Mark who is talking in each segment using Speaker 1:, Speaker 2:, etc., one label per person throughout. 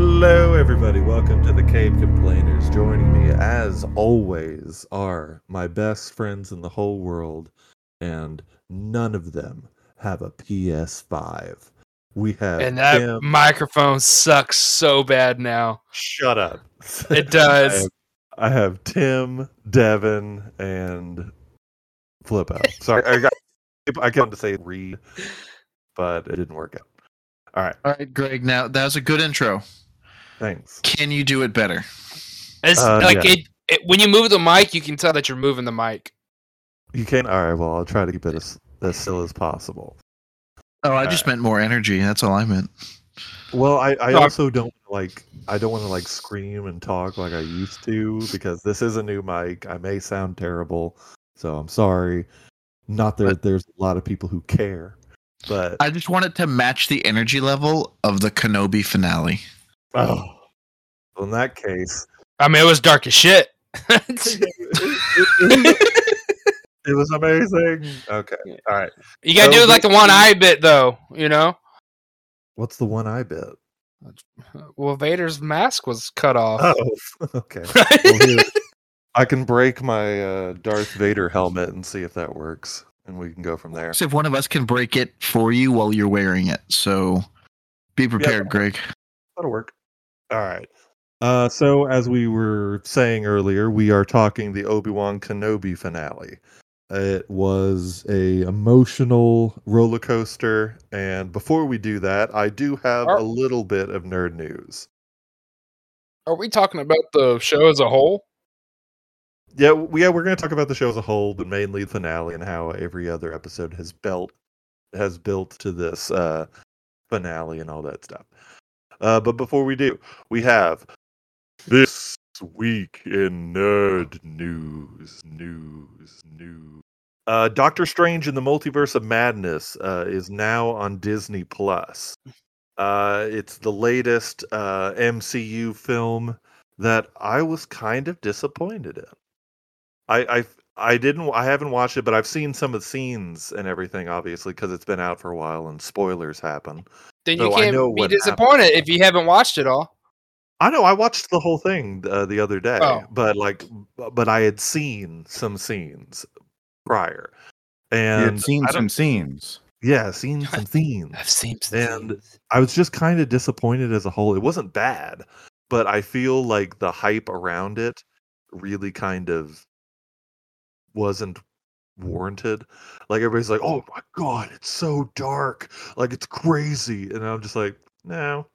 Speaker 1: Hello, everybody. Welcome to the Cave Complainers. Joining me, as always, are my best friends in the whole world, and none of them have a PS5. We have
Speaker 2: And that
Speaker 1: Tim.
Speaker 2: microphone sucks so bad now.
Speaker 1: Shut up.
Speaker 2: It
Speaker 1: I
Speaker 2: does.
Speaker 1: have, I have Tim, Devin, and Flip out. Sorry, I got. I wanted to say Reed, but it didn't work out. All right,
Speaker 3: All right, Greg. Now that was a good intro.
Speaker 1: Thanks.
Speaker 3: Can you do it better?
Speaker 2: It's
Speaker 1: Uh,
Speaker 2: like
Speaker 1: yeah.
Speaker 2: it, it. When you move the mic, you can tell that you're moving the mic.
Speaker 1: You can. All right. Well, I'll try to keep it as as still as possible.
Speaker 3: Oh, I just meant more energy. That's all I meant.
Speaker 1: Well, I, I also don't like I don't want to like scream and talk like I used to because this is a new mic. I may sound terrible, so I'm sorry. Not that
Speaker 3: But-
Speaker 1: there's a lot of people who care, but
Speaker 3: I just wanted to match the energy level of the Kenobi finale.
Speaker 1: Oh, well, in that case,
Speaker 2: I mean, it was dark as shit.
Speaker 1: it was amazing. Okay, all right.
Speaker 2: you gotta do it like the one eye bit, though. You know.
Speaker 1: What's the one eye bit?
Speaker 2: Well, Vader's mask was cut off.
Speaker 1: Oh, okay. Well, here, I can break my uh, Darth Vader helmet and see if that works, and we can go from there.
Speaker 3: So if one of us can break it for you while you're wearing it, so be prepared, Greg.
Speaker 1: That'll work. All right. Uh, so as we were saying earlier, we are talking the Obi Wan Kenobi finale. It was a emotional roller coaster, and before we do that, I do have
Speaker 2: Are-
Speaker 1: a little bit of nerd news.
Speaker 2: Are we talking about the show as a whole?
Speaker 1: Yeah, yeah, we're going to talk about the show as a whole, but mainly the finale and how every other episode has built has built to this uh, finale and all that stuff. Uh, but before we do, we have this week in nerd news, news, news. Uh, Doctor Strange in the Multiverse of Madness uh, is now on Disney Plus. Uh, it's the latest uh, MCU film that I was kind of disappointed in. I I I didn't I haven't watched it, but I've seen some of the scenes and everything, obviously, because it's been out for a while and spoilers happen.
Speaker 2: Then you
Speaker 1: I
Speaker 2: can't
Speaker 1: know
Speaker 2: be disappointed
Speaker 1: happened.
Speaker 2: if you haven't watched it all.
Speaker 1: I know I watched the whole thing uh, the other day,
Speaker 2: Oh.
Speaker 1: but like, but I had seen some scenes prior,
Speaker 4: You
Speaker 1: and
Speaker 4: had seen some scenes.
Speaker 1: yeah, seen some scenes.
Speaker 2: I've seen some
Speaker 1: And
Speaker 2: things.
Speaker 1: I was just kind of disappointed as a whole. It wasn't bad, but I feel like the hype around it really kind of wasn't warranted. Like everybody's like, "Oh my god, it's so dark. Like it's crazy." And I'm just like, "No.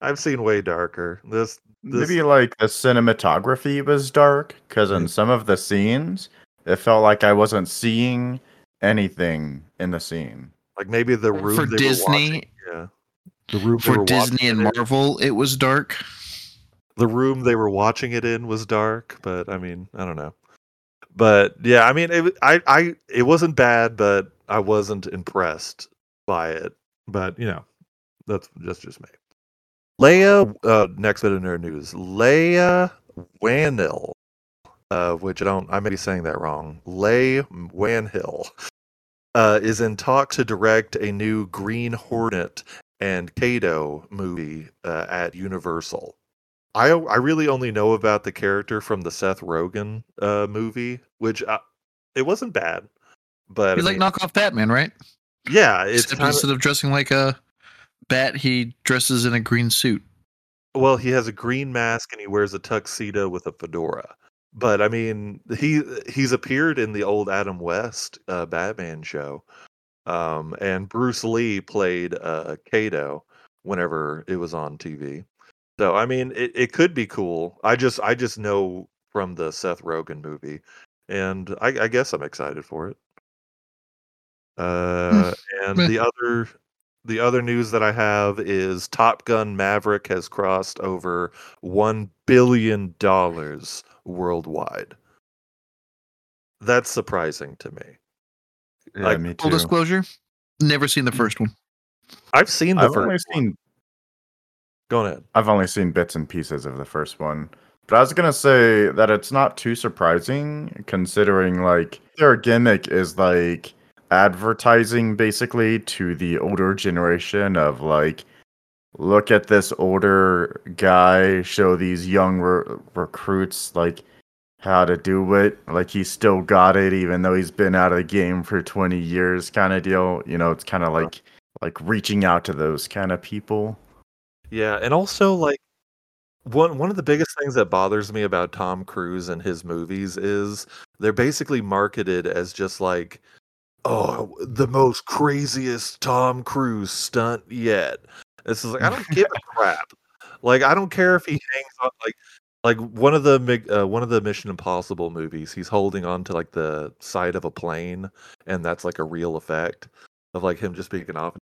Speaker 1: I've seen way darker." This This-
Speaker 4: Maybe like the cinematography was dark because in
Speaker 1: Mm.
Speaker 4: some of the scenes, it felt like I wasn't seeing anything in the scene.
Speaker 1: like maybe the room
Speaker 3: For
Speaker 1: they were
Speaker 3: watching-
Speaker 1: watching- yeah. The room
Speaker 3: For Disney and
Speaker 1: it
Speaker 3: Marvel, it was dark.
Speaker 1: the room they were watching it in was dark but i mean i don't know but yeah i mean it, i i it wasn't bad but i wasn't impressed by it. But you know that's just just me. Leia uh next bit of nerd news. Leia Whannell uh which i don't i may be saying that wrong. Lay Whannell uh is in talk to direct a new green hornet and kato movie uh, at universal I I really only know about the character from the Seth Rogen uh, movie, which uh, it wasn't bad, but
Speaker 3: He's
Speaker 1: I
Speaker 3: like
Speaker 1: mean,
Speaker 3: knockoff Batman, right?
Speaker 1: yeah, it's
Speaker 3: Except
Speaker 1: kind
Speaker 3: instead of dressing like a bat, he dresses in a green suit.
Speaker 1: well, he has a green mask and he wears a tuxedo with a fedora. But I mean, he he's appeared in the old Adam West uh, Batman show, um, and Bruce Lee played uh, Kato whenever it was on TV. So I mean, it, it could be cool. I just I just know from the Seth Rogen movie, and I, I guess I'm excited for it. Uh, and the other the other news that I have is Top Gun Maverick has crossed over one billion dollars worldwide. That's surprising to me.
Speaker 4: Yeah,
Speaker 1: Like,
Speaker 4: me
Speaker 3: Full disclosure, never seen the first one.
Speaker 1: I've seen the
Speaker 4: I've
Speaker 1: first
Speaker 4: only
Speaker 1: one.
Speaker 4: seen
Speaker 1: Go ahead.
Speaker 4: I've only seen bits and pieces of the first one. But I was gonna say that it's not too surprising considering like their gimmick is like advertising basically to the older generation of like look at this older guy show these young re- recruits like how to do it. Like he still got it, even though he's been out of the game for 20 years, kind of deal. You know, it's kind of like like reaching out to those kind of people.
Speaker 1: Yeah, and also like one one of the biggest things that bothers me about Tom Cruise and his movies is they're basically marketed as just like oh, the most craziest Tom Cruise stunt yet. This is like I don't give a crap. Like I don't care if he hangs on like like one of the uh, one of the Mission Impossible movies. He's holding on to like the side of a plane, and that's like a real effect of like him just being off,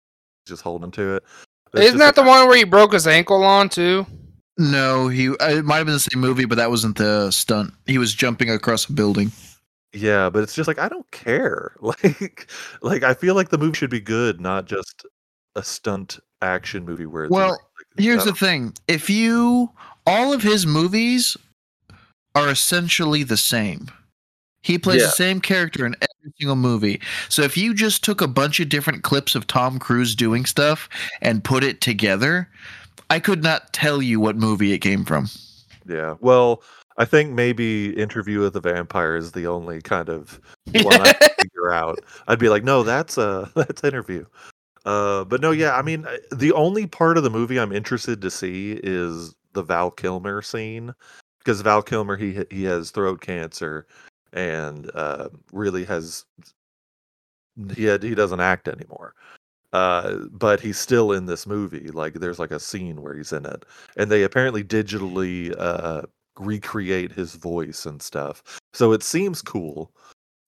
Speaker 1: just holding to it. It's
Speaker 2: Isn't that the one where he broke his ankle on too?
Speaker 3: No, he uh, it might have been the same movie, but that wasn't the stunt. He was jumping across a building.
Speaker 1: Yeah, but it's just like I don't care. Like, like I feel like the movie should be good, not just a stunt action movie where it's
Speaker 3: Well,
Speaker 1: like,
Speaker 3: Here's the thing: if you all of his movies are essentially the same. He plays
Speaker 1: Yeah.
Speaker 3: the same character in every single movie. So if you just took a bunch of different clips of Tom Cruise doing stuff and put it together, I could not tell you what movie it came from.
Speaker 1: Yeah. Well, I think maybe Interview with the Vampire is the only kind of one I can figure out. I'd be like, no, that's uh that's interview. Uh, but no, yeah. I mean, the only part of the movie I'm interested to see is the Val Kilmer scene because Val Kilmer he he has throat cancer and uh, really has he he doesn't act anymore. Uh, but he's still in this movie. Like, there's like a scene where he's in it, and they apparently digitally uh recreate his voice and stuff. So it seems cool.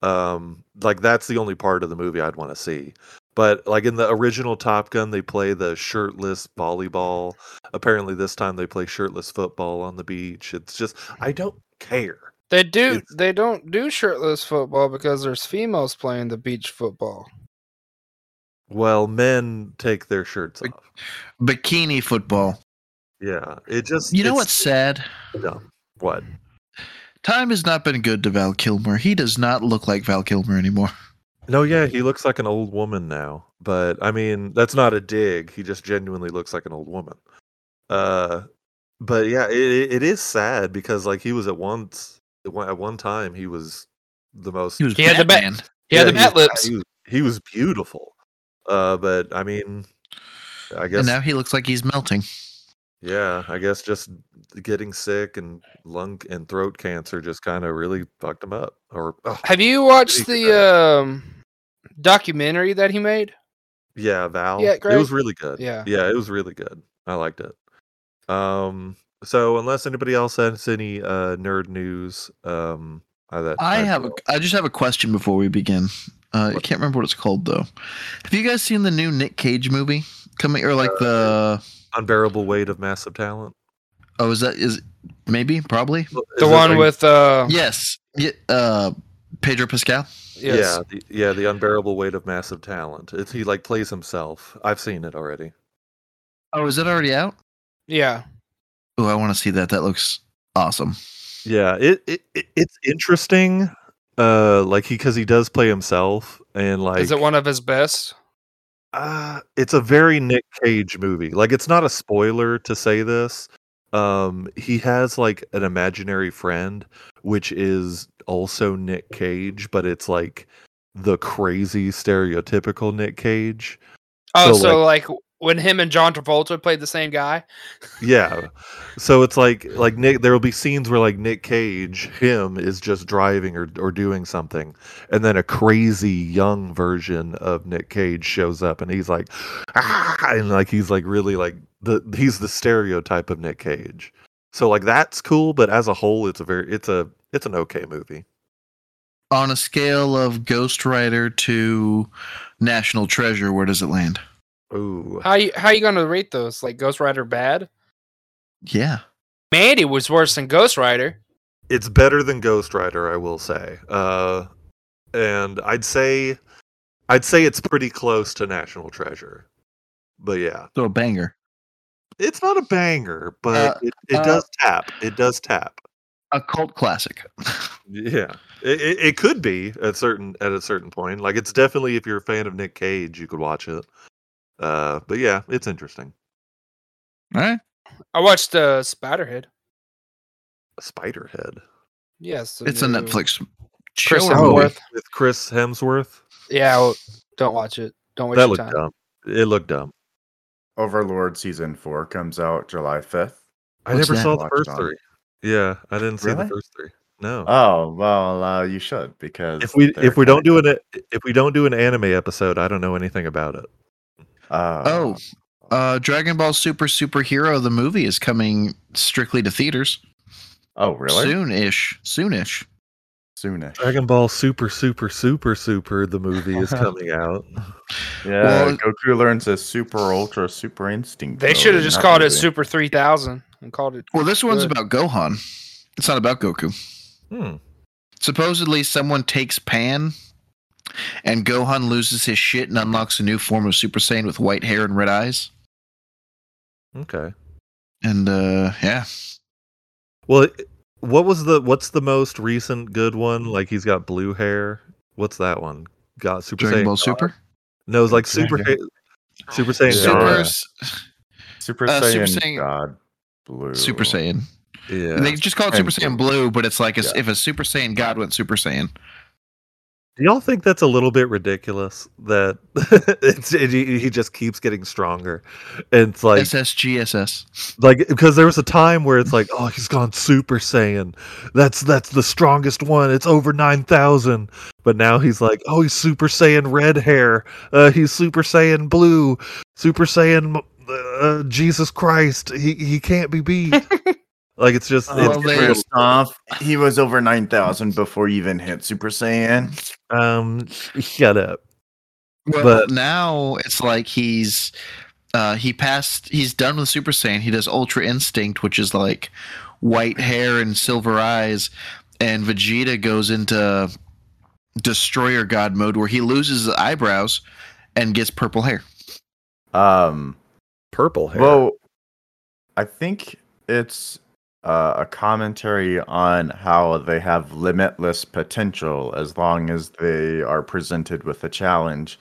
Speaker 1: Um, like that's the only part of the movie I'd want to see. But like in the original Top Gun, they play the shirtless volleyball. Apparently, this time they play shirtless football on the beach. It's just I don't care.
Speaker 2: They do.
Speaker 1: It's-
Speaker 2: They don't do shirtless football because there's females playing the beach football.
Speaker 1: Well, men take their shirts off.
Speaker 3: Bikini football.
Speaker 1: Yeah, it just
Speaker 3: You know what's sad?
Speaker 1: dumb. What?
Speaker 3: Time has not been good to Val Kilmer. He does not look like Val Kilmer anymore.
Speaker 1: No, yeah, he looks like an old woman now. But I mean, that's not a dig. He just genuinely looks like an old woman. Uh, but yeah, it, it is sad because like he was at once at one- at one time he was the most
Speaker 3: He was
Speaker 2: He had the ba-
Speaker 3: Batman.
Speaker 2: He had the
Speaker 1: he was-
Speaker 2: bat lips.
Speaker 1: He was, he was beautiful. Uh, but I mean, I guess
Speaker 3: and now he looks like he's melting.
Speaker 1: yeah, I guess just getting sick and lung and throat cancer just kind of really fucked him up. Or oh,
Speaker 2: Have you watched
Speaker 1: Pretty
Speaker 2: the um, documentary that he made?
Speaker 1: Yeah, Val.
Speaker 2: Yeah,
Speaker 1: it was really good.
Speaker 2: Yeah.
Speaker 1: yeah, it was really good. I liked it. Um, so unless anybody else has any uh nerd news, um, I that
Speaker 3: I
Speaker 1: I'd
Speaker 3: have a,
Speaker 1: go.
Speaker 3: I just have a question before we begin. Uh, I can't remember what it's called though. Have you guys seen the new Nick Cage movie coming or like the
Speaker 1: unbearable weight of massive talent.
Speaker 3: oh is that is maybe probably
Speaker 1: Is
Speaker 2: The
Speaker 1: it
Speaker 2: one
Speaker 1: like-
Speaker 2: with uh,
Speaker 3: yes yeah, uh Pedro Pascal.
Speaker 2: yes.
Speaker 1: yeah, the, yeah, the unbearable weight of massive talent. It's he like plays himself. I've seen it already.
Speaker 3: Oh, is it already out?
Speaker 2: yeah.
Speaker 3: Oh, I want to see that. That looks awesome.
Speaker 1: Yeah, it, it, it it's interesting. Uh, like he because he does play himself and like
Speaker 2: Is it one of his best?
Speaker 1: Uh, it's a very Nick Cage movie. Like it's not a spoiler to say this. Um, he has like an imaginary friend, which is also Nick Cage, but it's like the crazy stereotypical Nick Cage.
Speaker 2: Oh,
Speaker 1: So,
Speaker 2: so, like, when him and John Travolta played the same guy.
Speaker 1: Yeah. So it's like like Nick there will be scenes where like Nick Cage, him is just driving or or doing something, and then a crazy young version of Nick Cage shows up and he's like ah and like he's like really like the he's the stereotype of Nick Cage. So like that's cool, but as a whole it's a very it's a it's an okay movie.
Speaker 3: On a scale of Ghost Rider to National Treasure, where does it land?
Speaker 1: Ooh.
Speaker 2: How you how you gonna rate those? Like Ghost Rider bad?
Speaker 3: Yeah.
Speaker 2: Mandy was worse than Ghost Rider.
Speaker 1: It's better than Ghost Rider, I will say. Uh and I'd say I'd say it's pretty close to National Treasure. But yeah.
Speaker 3: So a banger.
Speaker 1: It's not a banger, but
Speaker 3: Uh,
Speaker 1: it, it
Speaker 3: uh,
Speaker 1: does tap. It does tap.
Speaker 3: A cult classic.
Speaker 1: Yeah, it, it, it could be at certain at a certain point. Like it's definitely if you're a fan of Nick Cage, you could watch it. Uh, but yeah, it's interesting.
Speaker 3: All right.
Speaker 2: I watched uh, Spiderhead.
Speaker 1: Spiderhead
Speaker 2: Yes,
Speaker 3: It's a Netflix
Speaker 2: Chris Hemsworth.
Speaker 1: with Chris Hemsworth.
Speaker 2: Yeah, well, don't watch it. Don't waste
Speaker 1: That
Speaker 2: your
Speaker 1: looked
Speaker 2: time.
Speaker 1: dumb. It looked dumb.
Speaker 4: Overlord season four comes out July fifth.
Speaker 1: I never
Speaker 3: that?
Speaker 1: saw the first three. Yeah, I didn't see the first three. No.
Speaker 4: Oh well, uh, you should because
Speaker 1: if we if we don't do an if we don't do an anime episode, I don't know anything about it.
Speaker 4: Good. Uh,
Speaker 3: Oh, uh, Dragon Ball Super Superhero the movie is coming strictly to theaters
Speaker 4: oh really?
Speaker 3: soon-ish. Soonish.
Speaker 4: Soonish.
Speaker 1: Dragon Ball Super Super Super Super the movie is coming out.
Speaker 4: Yeah,
Speaker 3: Well-
Speaker 4: Goku learns his super ultra super instinct.
Speaker 2: They should have just
Speaker 4: that
Speaker 2: called it. Super 3000 and called it.
Speaker 3: Well, this one's
Speaker 2: Good.
Speaker 3: about Gohan. It's not about Goku.
Speaker 1: Hmm.
Speaker 3: Supposedly, someone takes Pan, and Gohan loses his shit and unlocks a new form of Super Saiyan with white hair and red eyes.
Speaker 1: Okay.
Speaker 3: And uh, yeah,
Speaker 1: Well, what was the what's the most recent good one? Like he's got blue hair. What's that one? Got Super
Speaker 3: Dragon
Speaker 1: Saiyan
Speaker 3: Ball
Speaker 1: God?
Speaker 3: Super.
Speaker 1: No, it's like Super Ca- Super Saiyan
Speaker 4: Yeah.
Speaker 3: Super,
Speaker 1: God.
Speaker 4: Super
Speaker 3: uh, Super
Speaker 4: Saiyan
Speaker 3: Saiyan-
Speaker 4: God Blue.
Speaker 3: Super Saiyan.
Speaker 1: Yeah.
Speaker 3: They just call it Super
Speaker 4: And
Speaker 3: Saiyan
Speaker 4: Blue.
Speaker 3: Blue, but it's like a,
Speaker 4: Yeah.
Speaker 3: if a Super Saiyan God went Super Saiyan.
Speaker 1: Do y'all think that's a little bit ridiculous that it's, it, he he just keeps getting stronger? It's like
Speaker 3: SSGSS.
Speaker 1: like because there was a time where it's like, oh, he's gone Super Saiyan. That's that's the strongest one. It's over nine thousand. But now he's like, oh, he's Super Saiyan red hair. Uh, he's Super Saiyan blue. Super Saiyan uh, Jesus Christ. He he can't be beat. like it's just
Speaker 3: Well,
Speaker 1: it's
Speaker 3: they-
Speaker 4: First off, he was over nine thousand before he even hit Super Saiyan.
Speaker 1: um shut up.
Speaker 3: Well,
Speaker 1: But-
Speaker 3: now it's like he's uh, he passed. He's done with Super Saiyan. He does Ultra Instinct, which is like white hair and silver eyes, and Vegeta goes into Destroyer God mode, where he loses the eyebrows and gets purple hair.
Speaker 4: Um,
Speaker 1: Purple hair.
Speaker 4: well, I think it's uh, a commentary on how they have limitless potential as long as they are presented with a challenge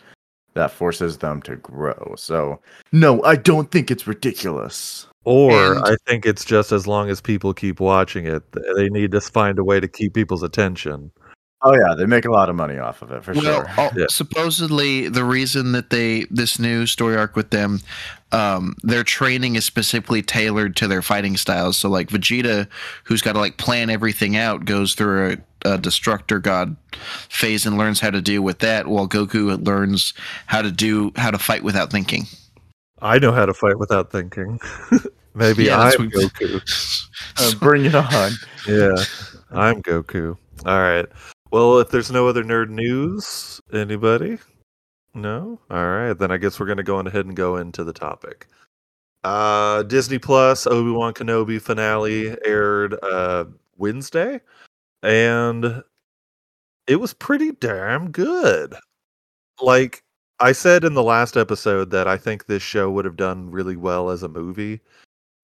Speaker 4: that forces them to grow. So, no, I don't think it's ridiculous.
Speaker 1: Or
Speaker 3: And-
Speaker 1: I think it's just as long as people keep watching it, they need to find a way to keep people's attention.
Speaker 4: Oh yeah, they make a lot of money off of it for
Speaker 3: well,
Speaker 4: sure.
Speaker 3: oh,
Speaker 1: Yeah.
Speaker 3: supposedly the reason that they this new story arc with them, um, their training is specifically tailored to their fighting styles. So like Vegeta, who's got to like plan everything out, goes through a, a destructor god phase and learns how to deal with that, while Goku learns how to do how to fight without thinking.
Speaker 1: I know how to fight without thinking. Maybe
Speaker 3: Yeah,
Speaker 1: I'm
Speaker 3: that's what-
Speaker 1: Goku.
Speaker 4: Uh, bring it on.
Speaker 1: Yeah, I'm Goku. All right. Well, if there's no other nerd news, anybody? No? All right. Then I guess we're going to go on ahead and go into the topic. Uh, Disney Plus Obi Wan Kenobi finale aired uh, Wednesday, and it was pretty damn good. Like I said in the last episode, that I think this show would have done really well as a movie.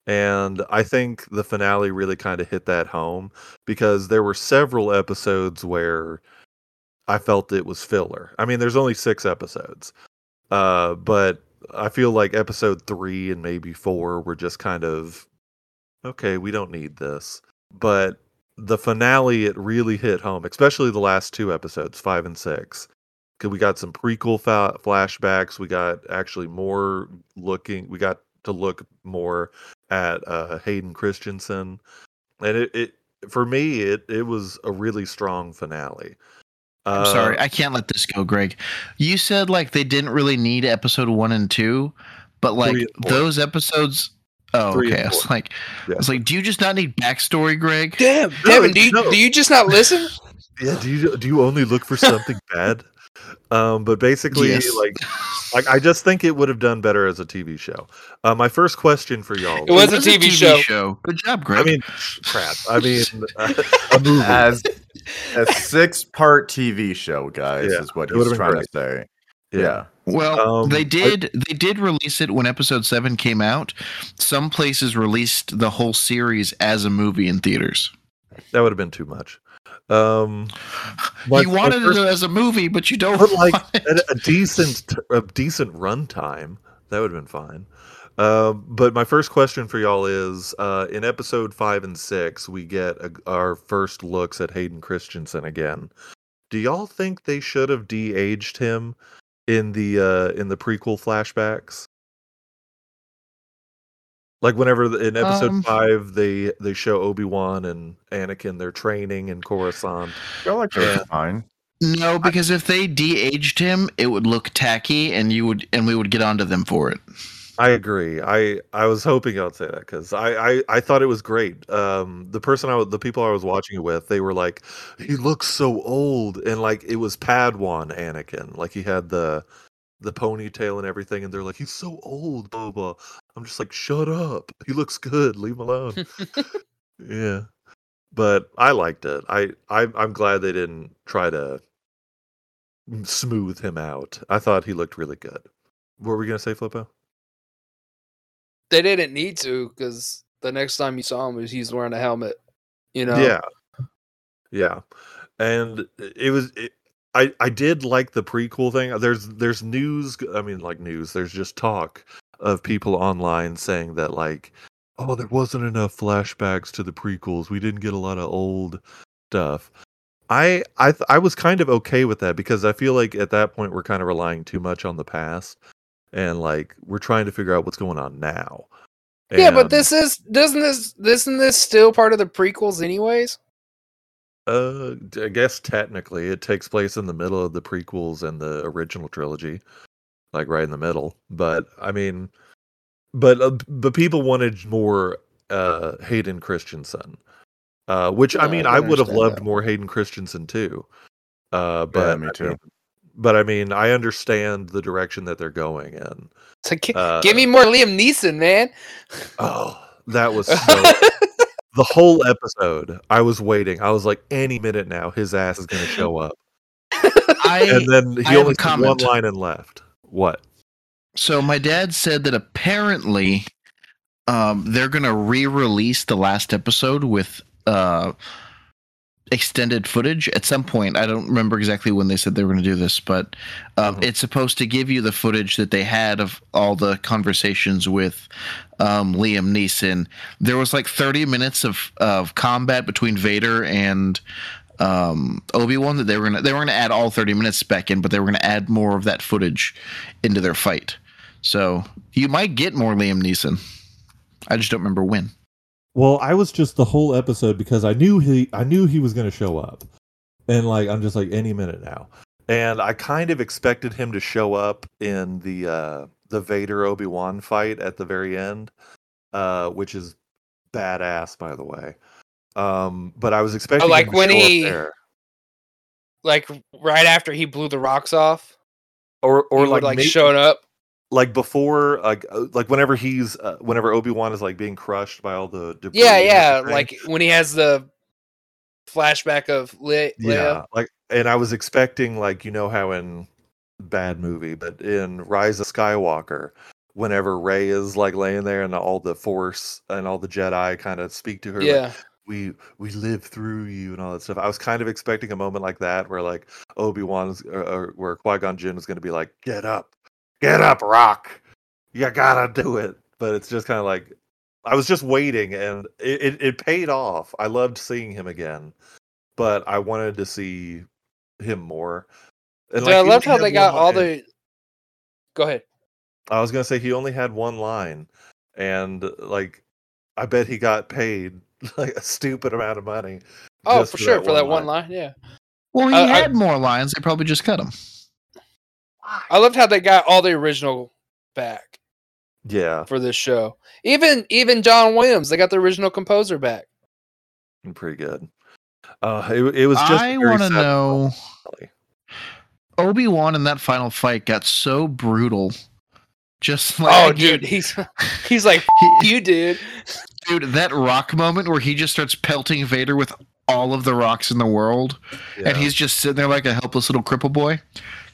Speaker 1: And I think the finale really kind of hit that home because there were several episodes where I felt it was filler. I mean, there's only six episodes, uh, but I feel like episode three and maybe four were just kind of okay. We don't need this, but the finale it really hit home, especially the last two episodes, five and six. Because we got some prequel fa- flashbacks. We got actually more looking. We got to look more at uh, Hayden Christensen, and it, it for me it it was a really strong finale.
Speaker 3: I'm sorry,
Speaker 1: Uh,
Speaker 3: I can't let this go, Greg. You said like they didn't really need episode one and two, but like
Speaker 1: Three and four.
Speaker 3: those episodes. Oh,
Speaker 1: Three
Speaker 3: okay. I was like,
Speaker 1: Yeah.
Speaker 3: I was like, do you just not need backstory, Greg?
Speaker 2: Damn,
Speaker 1: No,
Speaker 2: Devin, do you
Speaker 1: no.
Speaker 2: do you just not listen?
Speaker 1: yeah, do you do you only look for something bad? Um, but basically,
Speaker 3: Yes.
Speaker 1: like, like I just think it would have done better as a TV show. Uh, my first question for y'all.
Speaker 2: It was a TV show. show.
Speaker 3: Good job, Greg.
Speaker 1: I mean, crap. I mean, a movie.
Speaker 4: As a six-part TV show, guys,
Speaker 1: Yeah,
Speaker 4: is what
Speaker 1: it would've
Speaker 4: he's trying to say. Yeah.
Speaker 3: well,
Speaker 1: um,
Speaker 3: they
Speaker 1: I-
Speaker 3: did. they did release it when episode seven came out. Some places released the whole series as a movie in theaters.
Speaker 1: that would have been too much. Um, my-
Speaker 3: you wanted
Speaker 1: first-
Speaker 3: it as a movie, but you don't.
Speaker 1: but like a, a decent a decent runtime that would have been fine Uh, but my first question for y'all is: uh, in episode five and six, we get a, our first looks at Hayden Christensen again. Do y'all think they should have de-aged him in the uh, in the prequel flashbacks? Like whenever in episode
Speaker 3: Um,
Speaker 1: five they they show Obi Wan and Anakin their training in Coruscant.
Speaker 4: I feel like
Speaker 1: Yeah.
Speaker 4: fine.
Speaker 3: No, because if they de-aged him, it would look tacky, and you would and we would get onto them for it.
Speaker 1: I agree. I I was hoping I'd say that because I, I I thought it was great. Um, the person I was, the people I was watching it with, they were like, he looks so old, and like it was Padawan Anakin, like he had the the ponytail and everything, and they're like, he's so old, blah blah. I'm just like, shut up. He looks good. Leave him alone. yeah, but I liked it. I, I I'm glad they didn't try to smooth him out. I thought he looked really good. What were we gonna say, Flippo?
Speaker 2: They didn't need to because the next time you saw him, was he's wearing a helmet. You know.
Speaker 1: Yeah, yeah, and it was. It, I I did like the prequel thing. There's there's news. I mean, like news. There's just talk of people online saying that like, oh, there wasn't enough flashbacks to the prequels. We didn't get a lot of old stuff. I I th- I was kind of okay with that because I feel like at that point we're kind of relying too much on the past, and like we're trying to figure out what's going on now.
Speaker 2: Yeah, but this is doesn't this isn't this still part of the prequels anyways?
Speaker 1: Uh, I guess technically it takes place in the middle of the prequels and the original trilogy, like right in the middle. But I mean, but uh, but people wanted more uh Hayden Christensen, uh, which I mean
Speaker 2: I
Speaker 1: I would have loved
Speaker 2: that.
Speaker 1: more Hayden Christensen too. Uh, but
Speaker 4: me
Speaker 1: I
Speaker 4: too.
Speaker 1: mean- but I mean, I understand the direction that they're going in.
Speaker 2: It's like, gi-
Speaker 1: Uh,
Speaker 2: give me more Liam Neeson, man.
Speaker 1: Oh, that was so the whole episode. I was waiting. I was like, any minute now, his ass is going to show up.
Speaker 3: I
Speaker 1: and then he
Speaker 3: I
Speaker 1: only said one line and left. What?
Speaker 3: So my dad said that apparently um, they're going to re-release the last episode with uh, extended footage at some point. I don't remember exactly when they said they were going to do this, but um,
Speaker 1: Mhm.
Speaker 3: it's supposed to give you the footage that they had of all the conversations with um, Liam Neeson. There was like 30 minutes of of combat between Vader and um, Obi Wan that they were gonna they were gonna add all 30 minutes back in, but they were gonna add more of that footage into their fight. So you might get more Liam Neeson. I just don't remember when.
Speaker 5: Well, I was just the whole episode because I knew he I knew he was going to show up.
Speaker 1: And like, I'm just like, any minute now. And I kind of expected him to show up in the uh the Vader Obi Wan fight at the very end, uh, which is badass, by the way. Um, but I was expecting
Speaker 2: like
Speaker 1: him to
Speaker 2: when he- like right after he blew the rocks off,
Speaker 1: or or like
Speaker 2: like showed up.
Speaker 1: like before like uh, like whenever he's uh, whenever Obi-Wan is like being crushed by all the debris
Speaker 2: Yeah, yeah. Like when he has the flashback of Le- Leia.
Speaker 1: yeah like and I was expecting like you know how in bad movie but in Rise of Skywalker whenever Rey is like laying there and all the force and all the Jedi kind of speak to her like,
Speaker 2: Yeah.
Speaker 1: we we live through you and all that stuff. I was kind of expecting a moment like that where like Obi-Wan's or, or where Qui-Gon Jinn is going to be like get up. Get up, Rock. You got to do it. But it's just kind of like I was just waiting and it, it, it paid off. I loved seeing him again. But I wanted to see him more. And
Speaker 2: Dude, I
Speaker 1: he
Speaker 2: loved how they got
Speaker 1: one
Speaker 2: all the. Go ahead.
Speaker 1: I was gonna say he only had one line, and like I bet he got paid like a stupid amount of money.
Speaker 2: Oh,
Speaker 1: just
Speaker 2: for sure, for that one line. Yeah.
Speaker 3: Well, he
Speaker 2: I- I-
Speaker 3: had more lines. They probably just cut him.
Speaker 2: I loved how they got all the original back
Speaker 1: Yeah,
Speaker 2: for this show. Even even John Williams, they got the original composer back.
Speaker 1: pretty good. Uh, it, it was just.
Speaker 3: I
Speaker 1: want to
Speaker 3: know Obi Wan in that final fight got so brutal. Just like
Speaker 2: oh, dude, he's he's like
Speaker 3: he-
Speaker 2: you, dude.
Speaker 3: dude, that rock moment where he just starts pelting Vader with all of the rocks in the world, and he's just sitting there like a helpless little cripple boy,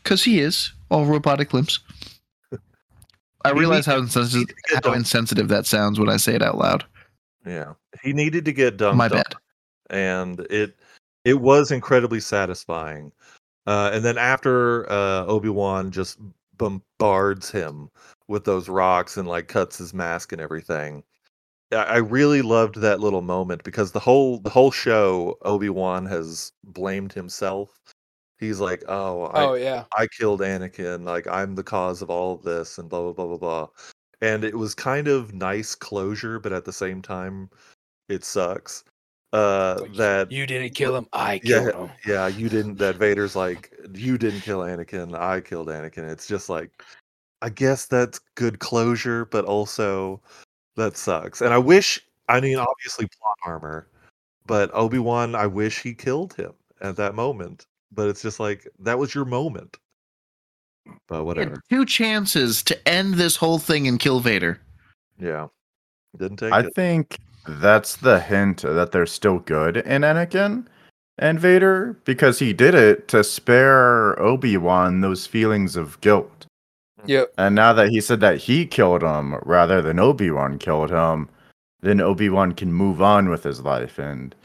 Speaker 3: because he is all robotic limbs. I
Speaker 1: He
Speaker 3: realize how insensitive,
Speaker 1: needed to get
Speaker 3: how insensitive that sounds when I say it out loud.
Speaker 1: yeah. He needed to get dumped.
Speaker 3: My bad.
Speaker 1: and it it was incredibly satisfying. Uh, and then after uh, Obi Wan just bombards him with those rocks and like cuts his mask and everything. I I really loved that little moment because the whole the whole show Obi Wan has blamed himself. He's like, "Oh, I,
Speaker 2: Oh yeah.
Speaker 1: I killed Anakin. Like I'm the cause of all of this, and blah blah blah blah blah." And it was kind of nice closure, but at the same time, it sucks. Uh,
Speaker 2: Like,
Speaker 1: that
Speaker 2: You didn't kill him. I
Speaker 1: yeah,
Speaker 2: killed him.
Speaker 1: yeah, you didn't. That Vader's like, you didn't kill Anakin. I killed Anakin. It's just like, I guess that's good closure, but also that sucks. And I wish, I mean, obviously plot armor, but Obi Wan, I wish he killed him at that moment. But it's just like that was your moment. But
Speaker 3: He had
Speaker 1: whatever.
Speaker 3: two chances to end this whole thing and kill Vader.
Speaker 1: Yeah, didn't take
Speaker 4: I
Speaker 1: it.
Speaker 4: think that's the hint that they're still good in Anakin and Vader because he did it to spare Obi Wan those feelings of guilt.
Speaker 2: Yep.
Speaker 4: And now that he said that he killed him rather than Obi Wan killed him, then Obi Wan can move on with his life and,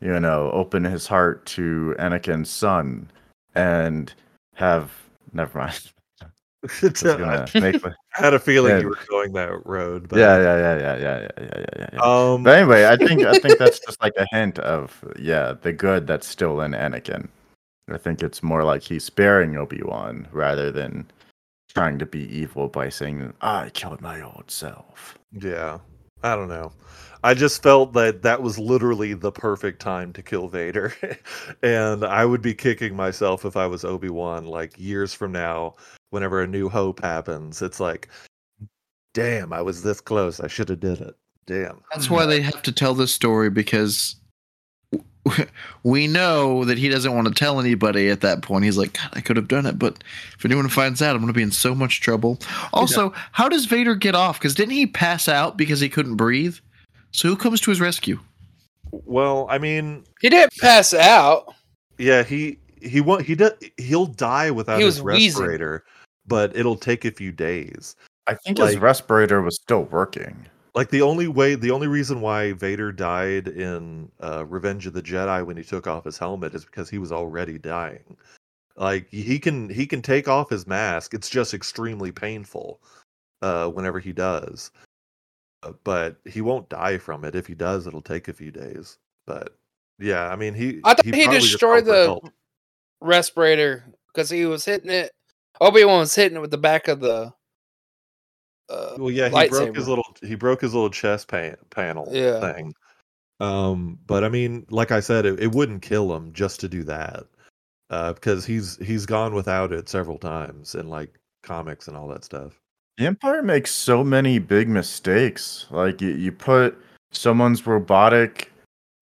Speaker 4: you know, open his heart to Anakin's son and have. Never mind. I, uh, my...
Speaker 1: I had a feeling
Speaker 4: yeah.
Speaker 1: you were going that road. But...
Speaker 4: Yeah, yeah, yeah, yeah, yeah, yeah, yeah, yeah. yeah.
Speaker 1: Um...
Speaker 4: But anyway, I think I think that's just like a hint of yeah the good that's still in Anakin. I think it's more like he's sparing Obi Wan rather than trying to be evil by saying I killed my old self.
Speaker 1: Yeah, I don't know. I just felt that that was literally the perfect time to kill Vader, and I would be kicking myself if I was Obi Wan like years from now whenever a New Hope happens, it's like, damn, I was this close. I should have did it. Damn.
Speaker 3: That's why they have to tell this story because we know that he doesn't want to tell anybody at that point. He's like, God, I could have done it, but if anyone finds out, I'm going to be in so much trouble. Also, how does Vader get off? Because didn't he pass out because he couldn't breathe? So who comes to his rescue?
Speaker 1: Well, I mean,
Speaker 2: He didn't pass out.
Speaker 1: yeah, he he won't. He does. He'll die without
Speaker 2: He
Speaker 1: his
Speaker 2: was wheezing.
Speaker 1: Respirator, but it'll take a few days.
Speaker 4: I think his respirator was still working.
Speaker 1: like the only way the only reason why Vader died in uh, Revenge of the Jedi when he took off his helmet is because he was already dying. Like he can he can take off his mask. It's just extremely painful uh, whenever he does. Uh, but he won't die from it. If he does, it'll take a few days. But yeah, I mean he
Speaker 2: I thought he
Speaker 1: probably just
Speaker 2: destroyed the-
Speaker 1: overfelt.
Speaker 2: Respirator because he was hitting it. Obi Wan was hitting it with the back of the. Uh,
Speaker 1: Well, yeah, he broke his little he broke his little chest pa- panel
Speaker 2: Yeah.
Speaker 1: thing. Um, but I mean, like I said, it, it wouldn't kill him just to do that, uh, because he's he's gone without it several times in like comics and all that stuff.
Speaker 4: The Empire makes so many big mistakes. Like you, you put someone's robotic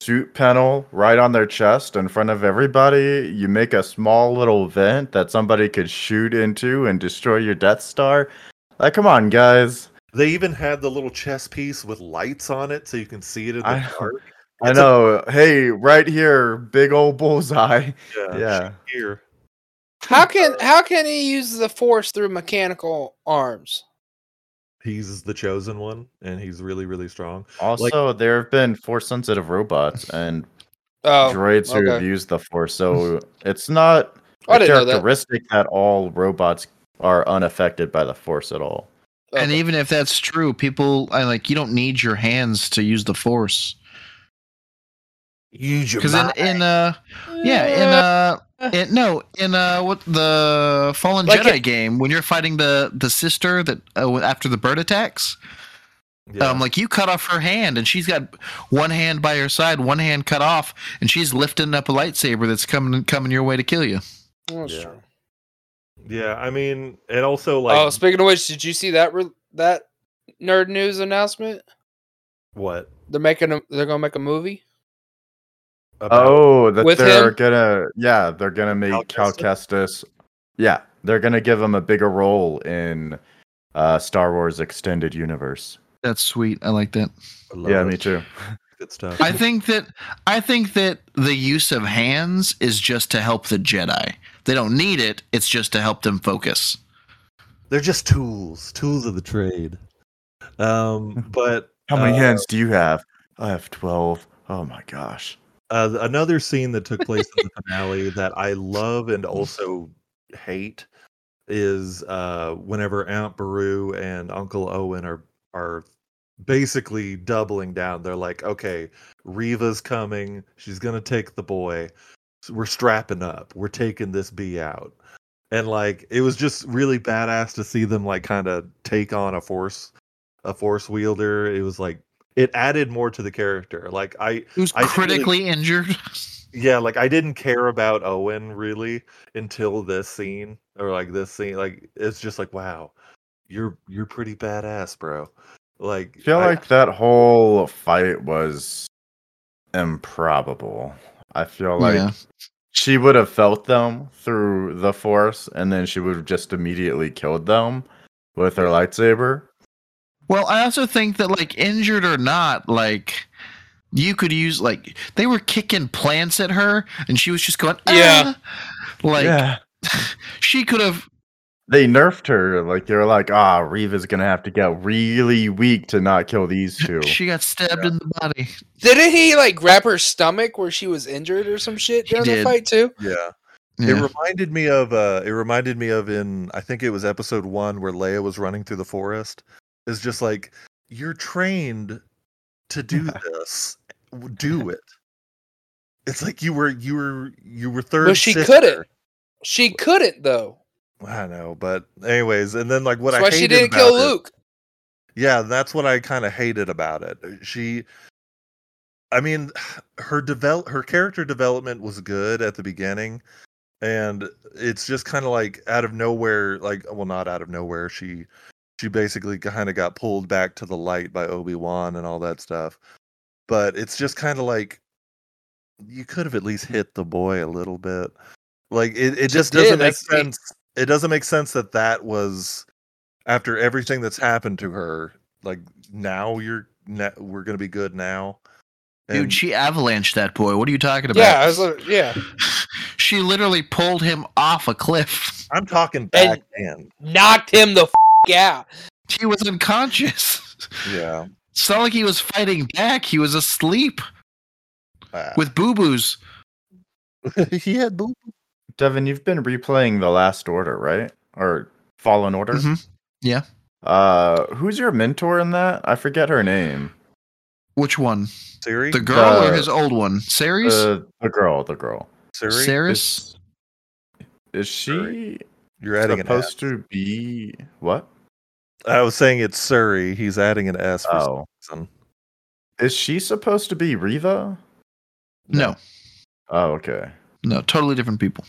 Speaker 4: suit panel right on their chest in front of everybody. You make a small little vent that somebody could shoot into and destroy your Death Star. Like, come on, guys.
Speaker 1: They even had the little chess piece with lights on it, so you can see it in the
Speaker 4: I-
Speaker 1: dark.
Speaker 4: I
Speaker 1: It's a-
Speaker 4: know. hey, right here, big old bullseye.
Speaker 1: Yeah,
Speaker 4: Yeah.
Speaker 1: here.
Speaker 2: how can how can he use the Force through mechanical arms?
Speaker 1: He's the chosen one, and he's really really strong.
Speaker 4: Also, there have been force sensitive robots and
Speaker 2: Oh,
Speaker 4: droids who have used the force, so it's not
Speaker 2: I
Speaker 4: a
Speaker 2: didn't that.
Speaker 4: characteristic that. all robots are unaffected by the force at all.
Speaker 3: And
Speaker 2: Okay.
Speaker 3: even if that's true, people I like you don't need your hands to use the force.
Speaker 1: Use your
Speaker 3: Because in in uh yeah in uh in, no in uh what the Fallen
Speaker 2: Like
Speaker 3: Jedi
Speaker 2: it-
Speaker 3: game when you're fighting the the sister that uh, after the bird attacks
Speaker 1: yeah.
Speaker 3: um like you cut off her hand and she's got one hand by her side one hand cut off and she's lifting up a lightsaber that's coming coming your way to kill you.
Speaker 2: That's
Speaker 1: Yeah.
Speaker 2: true.
Speaker 1: yeah. I mean, and also like
Speaker 2: oh, speaking of which, did you see that re- that nerd news announcement?
Speaker 1: what?
Speaker 2: They're making a they're gonna make a movie.
Speaker 1: About-
Speaker 4: Oh, that
Speaker 2: With
Speaker 4: they're
Speaker 2: him?
Speaker 4: gonna yeah, they're gonna make
Speaker 1: Cal
Speaker 4: Cal Kestis. Yeah, they're gonna give him a bigger role in uh, Star Wars extended universe.
Speaker 3: That's sweet. I like that.
Speaker 1: I love
Speaker 4: Yeah,
Speaker 1: it.
Speaker 4: me too.
Speaker 1: Good stuff.
Speaker 3: I think that I think that the use of hands is just to help the Jedi. They don't need it. It's just to help them focus.
Speaker 1: They're just tools, tools of the trade. Um, but
Speaker 4: How many
Speaker 1: uh,
Speaker 4: hands do you have? I have twelve. Oh my gosh.
Speaker 1: Uh, another scene that took place in the finale that I love and also hate is uh whenever Aunt Beru and Uncle Owen are are basically doubling down. They're like, okay, Reva's coming. She's gonna take the boy. So we're strapping up. We're taking this B out. And like it was just really badass to see them like kind of take on a force a force wielder. It was like it added more to the character. Like I
Speaker 3: Who's
Speaker 1: I really-
Speaker 3: critically injured?
Speaker 1: yeah, like I didn't care about Owen really until this scene or like this scene. Like it's just like wow, you're you're pretty badass, bro. Like
Speaker 4: I feel
Speaker 1: I-
Speaker 4: like that whole fight was improbable. I feel like
Speaker 3: Yeah.
Speaker 4: she would have felt them through the force and then she would have just immediately killed them with her lightsaber.
Speaker 3: Well, I also think that like injured or not, like you could use like they were kicking plants at her and she was just going
Speaker 2: Yeah.
Speaker 3: "Ah." like
Speaker 4: yeah.
Speaker 3: she could have
Speaker 4: They nerfed her. Like they were like, ah, Reva's gonna have to get really weak to not kill these two.
Speaker 3: she got stabbed in the body.
Speaker 2: Didn't he like grab her stomach where she was injured or some shit
Speaker 3: He
Speaker 2: during the
Speaker 3: did.
Speaker 2: fight too?
Speaker 1: yeah.
Speaker 3: Yeah.
Speaker 1: It reminded me of uh it reminded me of in I think it was episode 1 where Leia was running through the forest. It's just like you're trained to do this. Do it. It's like you were you were you were third
Speaker 2: But she
Speaker 1: sister.
Speaker 2: couldn't. She couldn't though.
Speaker 1: I know, but anyways, and then like what
Speaker 2: That's
Speaker 1: I
Speaker 2: why she didn't kill
Speaker 1: it-
Speaker 2: Luke.
Speaker 1: Yeah, that's what I kind of hated about it. Uh, she I mean, her develop her character development was good at the beginning and it's just kind of like out of nowhere like well not out of nowhere she she basically kind of got pulled back to the light by Obi-Wan and all that stuff. But it's just kind of like you could have at least hit the boy a little bit. Like it, it
Speaker 2: She
Speaker 1: just doesn't
Speaker 2: did,
Speaker 1: make sense. It doesn't make sense that that was after everything that's happened to her. Like now you're na- we're gonna be good now.
Speaker 3: Dude, she avalanched that boy. What are you talking about?
Speaker 2: Yeah, I was like, yeah.
Speaker 3: she literally pulled him off a cliff.
Speaker 1: I'm talking back end.
Speaker 2: Knocked him the f- out.
Speaker 3: He was unconscious.
Speaker 1: Yeah.
Speaker 3: It's not like he was fighting back. He was asleep
Speaker 1: Ah.
Speaker 3: with boo boos.
Speaker 1: he had boo.
Speaker 4: Devin, you've been replaying The Last Order, right? Or Fallen Order?
Speaker 3: Mhm. Yeah.
Speaker 4: Uh, who's your mentor in that? I forget her name.
Speaker 3: Which one?
Speaker 1: Siri.
Speaker 3: The girl or his old one? Ceres?
Speaker 4: The the girl, the girl.
Speaker 1: Siri.
Speaker 3: Ceres?
Speaker 4: Is, is she
Speaker 1: You're adding an S.
Speaker 4: supposed to be what?
Speaker 1: I was saying it's Surrey. He's adding an S for
Speaker 4: Oh,
Speaker 1: some reason.
Speaker 4: is she supposed to be Reva?
Speaker 3: No.
Speaker 4: Oh, okay.
Speaker 3: No, totally different people.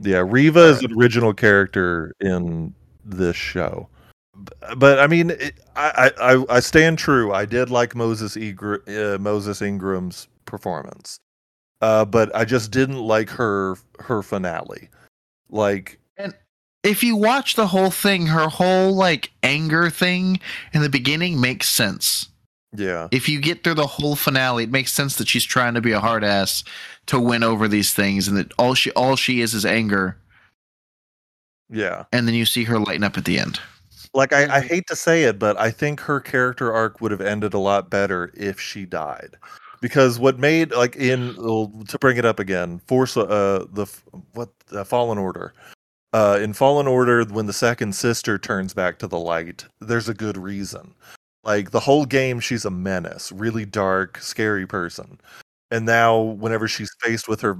Speaker 1: Yeah, Reva is an original character in this show. But I mean, it, I, I I- I stand true. I did like Moses Egr- uh, Moses Ingram's performance, uh, but I just didn't like her her finale. Like,
Speaker 3: If you watch the whole thing, her whole like anger thing in the beginning makes sense.
Speaker 1: yeah,
Speaker 3: If you get through the whole finale, it makes sense that she's trying to be a hard ass to win over these things and that all she all she is is anger
Speaker 1: yeah.
Speaker 3: and then you see her lighten up at the end.
Speaker 1: Like, I, I hate to say it, but I think her character arc would have ended a lot better if she died. Because what made like in well, to bring it up again, Force uh the what uh, Fallen Order, uh in Fallen Order when the second sister turns back to the light, there's a good reason. Like the whole game, she's a menace, really dark, scary person. And now, whenever she's faced with her,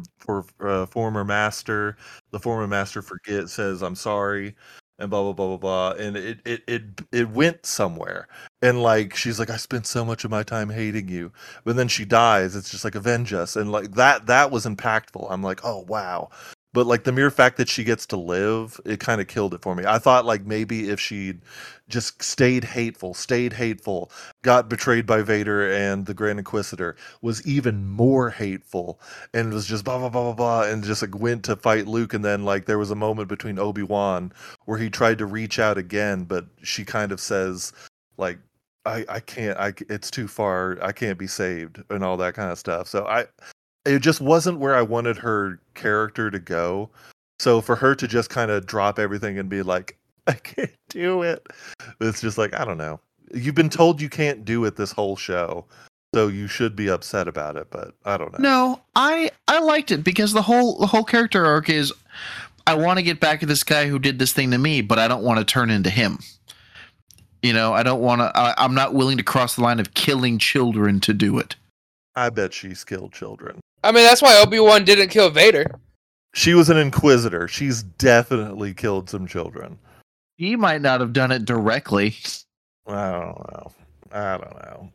Speaker 1: uh, former master, the former master forget says, "I'm sorry," and blah blah blah blah blah, and it it it it went somewhere. And like she's like, "I spent so much of my time hating you," but then she dies. It's just like avenge us, and like that that was impactful. I'm like, oh wow. But like the mere fact that she gets to live, it kind of killed it for me. I thought like maybe if she'd just stayed hateful, stayed hateful, got betrayed by Vader and the Grand Inquisitor, was even more hateful, and was just blah blah blah blah blah, and just like went to fight Luke, and then like there was a moment between Obi Wan where he tried to reach out again, but she kind of says like. I, I can't I it's too far I can't be saved and all that kind of stuff so I it just wasn't where I wanted her character to go so for her to just kind of drop everything and be like I can't do it it's just like I don't know you've been told you can't do it this whole show so you should be upset about it but I don't know
Speaker 3: No, I I liked it because the whole the whole character arc is I want to get back at this guy who did this thing to me, but I don't want to turn into him. You know, I don't want to. I'm not willing to cross the line of killing children to do it.
Speaker 1: I bet she's killed children.
Speaker 2: I mean, that's why Obi Wan didn't kill Vader.
Speaker 1: She was an inquisitor. She's definitely killed some children.
Speaker 3: He might not have done it directly.
Speaker 1: I don't know. I don't know.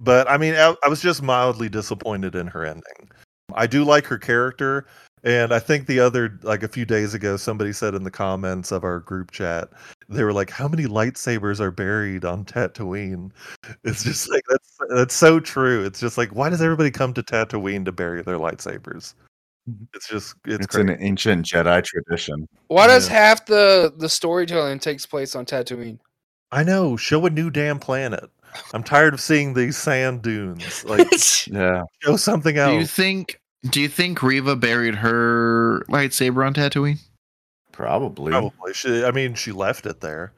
Speaker 1: But I mean, I, I was just mildly disappointed in her ending. I do like her character. And I think the other, like a few days ago, somebody said in the comments of our group chat, they were like, "How many lightsabers are buried on Tatooine?" It's just like that's that's so true. It's just like, why does everybody come to Tatooine to bury their lightsabers? Mm-hmm. It's just it's,
Speaker 4: It's, an ancient Jedi tradition.
Speaker 2: Why does
Speaker 1: Yeah.
Speaker 2: half the the storytelling takes place on Tatooine?
Speaker 1: I know. Show a new damn planet. I'm tired of seeing these sand dunes. Like,
Speaker 4: Yeah.
Speaker 1: show something else.
Speaker 3: Do you think? Do you think Reva buried her lightsaber on Tatooine?
Speaker 4: Probably.
Speaker 1: Probably. She, I mean, she left it there.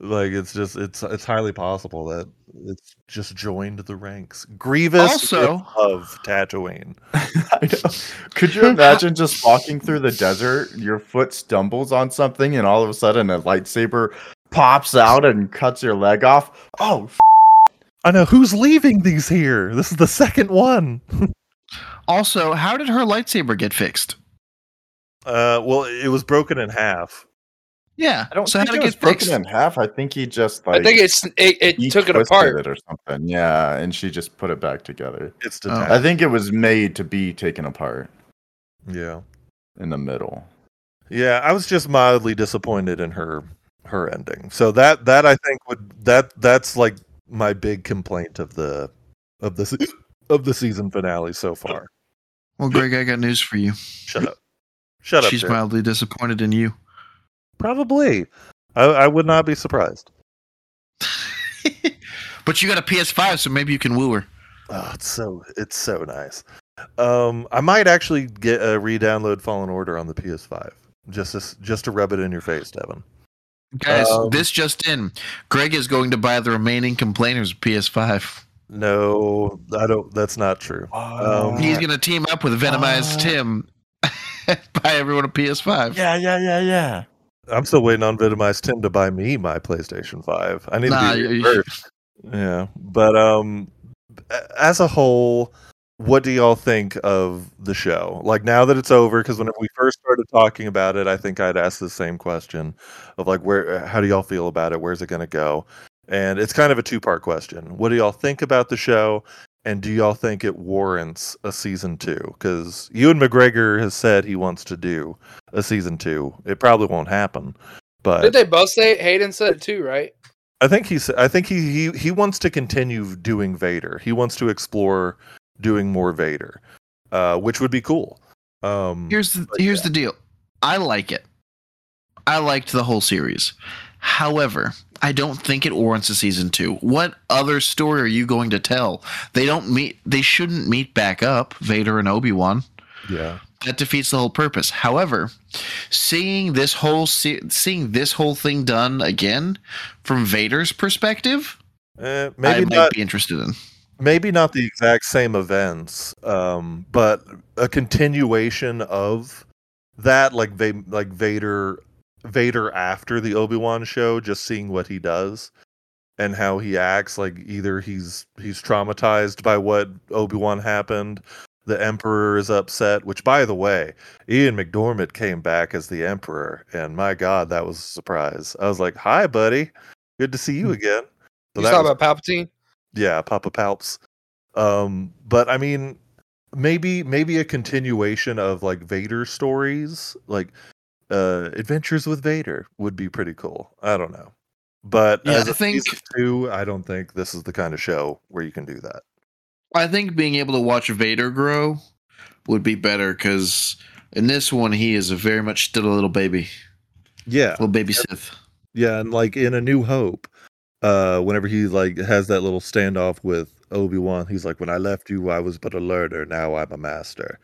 Speaker 1: Like it's just it's it's highly possible that it's just joined the ranks. Grievous
Speaker 3: Also-
Speaker 1: of Tatooine.
Speaker 4: Could you imagine just walking through the desert, your foot stumbles on something, and all of a sudden a lightsaber pops out and cuts your leg off? Oh, f-
Speaker 1: I know who's leaving these here. This is the second one.
Speaker 3: Also, how did her lightsaber get fixed?
Speaker 1: Uh, well, it was broken in half.
Speaker 3: Yeah.
Speaker 4: I don't
Speaker 3: so
Speaker 4: think
Speaker 3: how
Speaker 4: it
Speaker 3: did
Speaker 4: was
Speaker 3: it
Speaker 4: broken
Speaker 3: fixed?
Speaker 4: in half. I think he just like
Speaker 2: I think it's it,
Speaker 4: he
Speaker 2: it took it apart.
Speaker 4: it or something. Yeah, and she just put it back together.
Speaker 1: It's
Speaker 3: Oh.
Speaker 4: I think it was made to be taken apart
Speaker 1: yeah,
Speaker 4: in the middle.
Speaker 1: yeah. I was just mildly disappointed in her her ending. So that that I think would that that's like my big complaint of the of the se- of the season finale so far.
Speaker 3: Well, Greg, I got news for you.
Speaker 1: Shut up. Shut up.
Speaker 3: She's
Speaker 1: Jared.
Speaker 3: mildly disappointed in you.
Speaker 1: Probably. I, I would not be surprised.
Speaker 3: but you got a PS5, so maybe you can woo her.
Speaker 1: Oh, it's so it's so nice. Um, I might actually get a re-download Fallen Order on the PS5 just to, just to rub it in your face, Devin.
Speaker 3: Guys,
Speaker 1: Um,
Speaker 3: this just in. Greg is going to buy the remaining complainers PS5.
Speaker 1: No, I don't. That's not true. Um,
Speaker 3: He's going to team up with Venomized
Speaker 4: Uh,
Speaker 3: Tim. buy everyone a PS5.
Speaker 4: Yeah, yeah, yeah, yeah.
Speaker 1: I'm still waiting on Venomized Tim to buy me my PlayStation 5. I need
Speaker 3: Nah,
Speaker 1: to be
Speaker 3: you-
Speaker 1: Yeah, but um, as a whole, what do y'all think of the show? Like now that it's over, because whenever we first started talking about it, I think I'd asked the same question of like, where, how do y'all feel about it? Where's it going to go? And it's kind of a two part question. What do y'all think about the show? And do y'all think it warrants a season two? Because Ewan McGregor has said he wants to do a season two. It probably won't happen, but
Speaker 2: Did they both say it? Hayden said it too, right?
Speaker 1: I think he's. I think he, he he wants to continue doing Vader. He wants to explore doing more Vader, uh, which would be cool. Um,
Speaker 3: Here's the
Speaker 1: But
Speaker 3: here's the deal. I like it. I liked the whole series. However, I don't think it warrants a season two. What other story are you going to tell? They don't meet. They shouldn't meet back up. Vader and Obi Wan.
Speaker 1: yeah,
Speaker 3: That defeats the whole purpose. However, seeing this whole se- seeing this whole thing done again from Vader's perspective, I
Speaker 1: maybe
Speaker 3: might
Speaker 1: not.
Speaker 3: be interested in.
Speaker 1: Maybe not the exact same events, um, but a continuation of that, like like Vader, Vader after the Obi Wan show, just seeing what he does and how he acts. Like either he's he's traumatized by what Obi Wan happened, the Emperor is upset. Which, by the way, Ian McDiarmid came back as the Emperor, and my God, that was a surprise. I was like, "Hi, buddy, good to see you again." So
Speaker 2: You talking
Speaker 1: was-
Speaker 2: about Palpatine?
Speaker 1: yeah, Papa Palps. Um, but I mean, maybe maybe a continuation of like Vader stories, like uh Adventures with Vader would be pretty cool. I don't know. But
Speaker 3: Yeah,
Speaker 1: as
Speaker 3: I
Speaker 1: a
Speaker 3: think-
Speaker 1: two, I don't think this is the kind of show where you can do that.
Speaker 3: I think being able to watch Vader grow would be better because in this one he is a very much still a little baby,
Speaker 1: Yeah.
Speaker 3: little baby Sith.
Speaker 1: Yeah, and like in A New Hope, uh, whenever he like has that little standoff with Obi Wan, he's like, "When I left you, I was but a learner. Now I'm a master."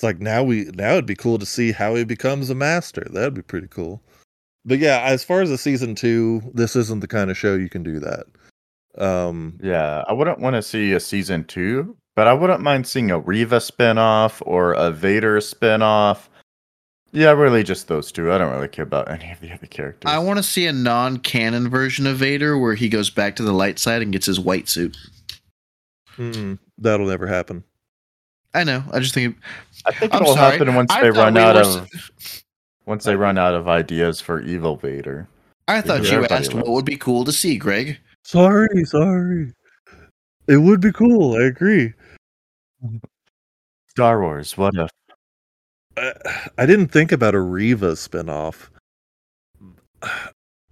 Speaker 1: It's like now we now it'd be cool to see how he becomes a master. That'd be pretty cool. But yeah, as far as the season two, this isn't the kind of show you can do that. Um,
Speaker 4: Yeah, I wouldn't want to see a season two, but I wouldn't mind seeing a Reva spinoff or a Vader spinoff. Yeah, really just those two. I don't really care about any of the other characters.
Speaker 3: I want to see a non-canon version of Vader where he goes back to the light side and gets his white suit.
Speaker 1: Mm, that'll never happen.
Speaker 3: I know. I just think
Speaker 4: I think
Speaker 3: I'm
Speaker 4: it'll happen once
Speaker 3: I
Speaker 4: they run
Speaker 3: we
Speaker 4: out
Speaker 3: were
Speaker 4: of once they run out of ideas for evil Vader.
Speaker 3: I thought you asked
Speaker 4: will.
Speaker 3: what would be cool to see, Greg.
Speaker 1: Sorry, sorry. It would be cool. I agree.
Speaker 4: Star Wars, what if?
Speaker 1: I, I didn't think about a Reva spinoff.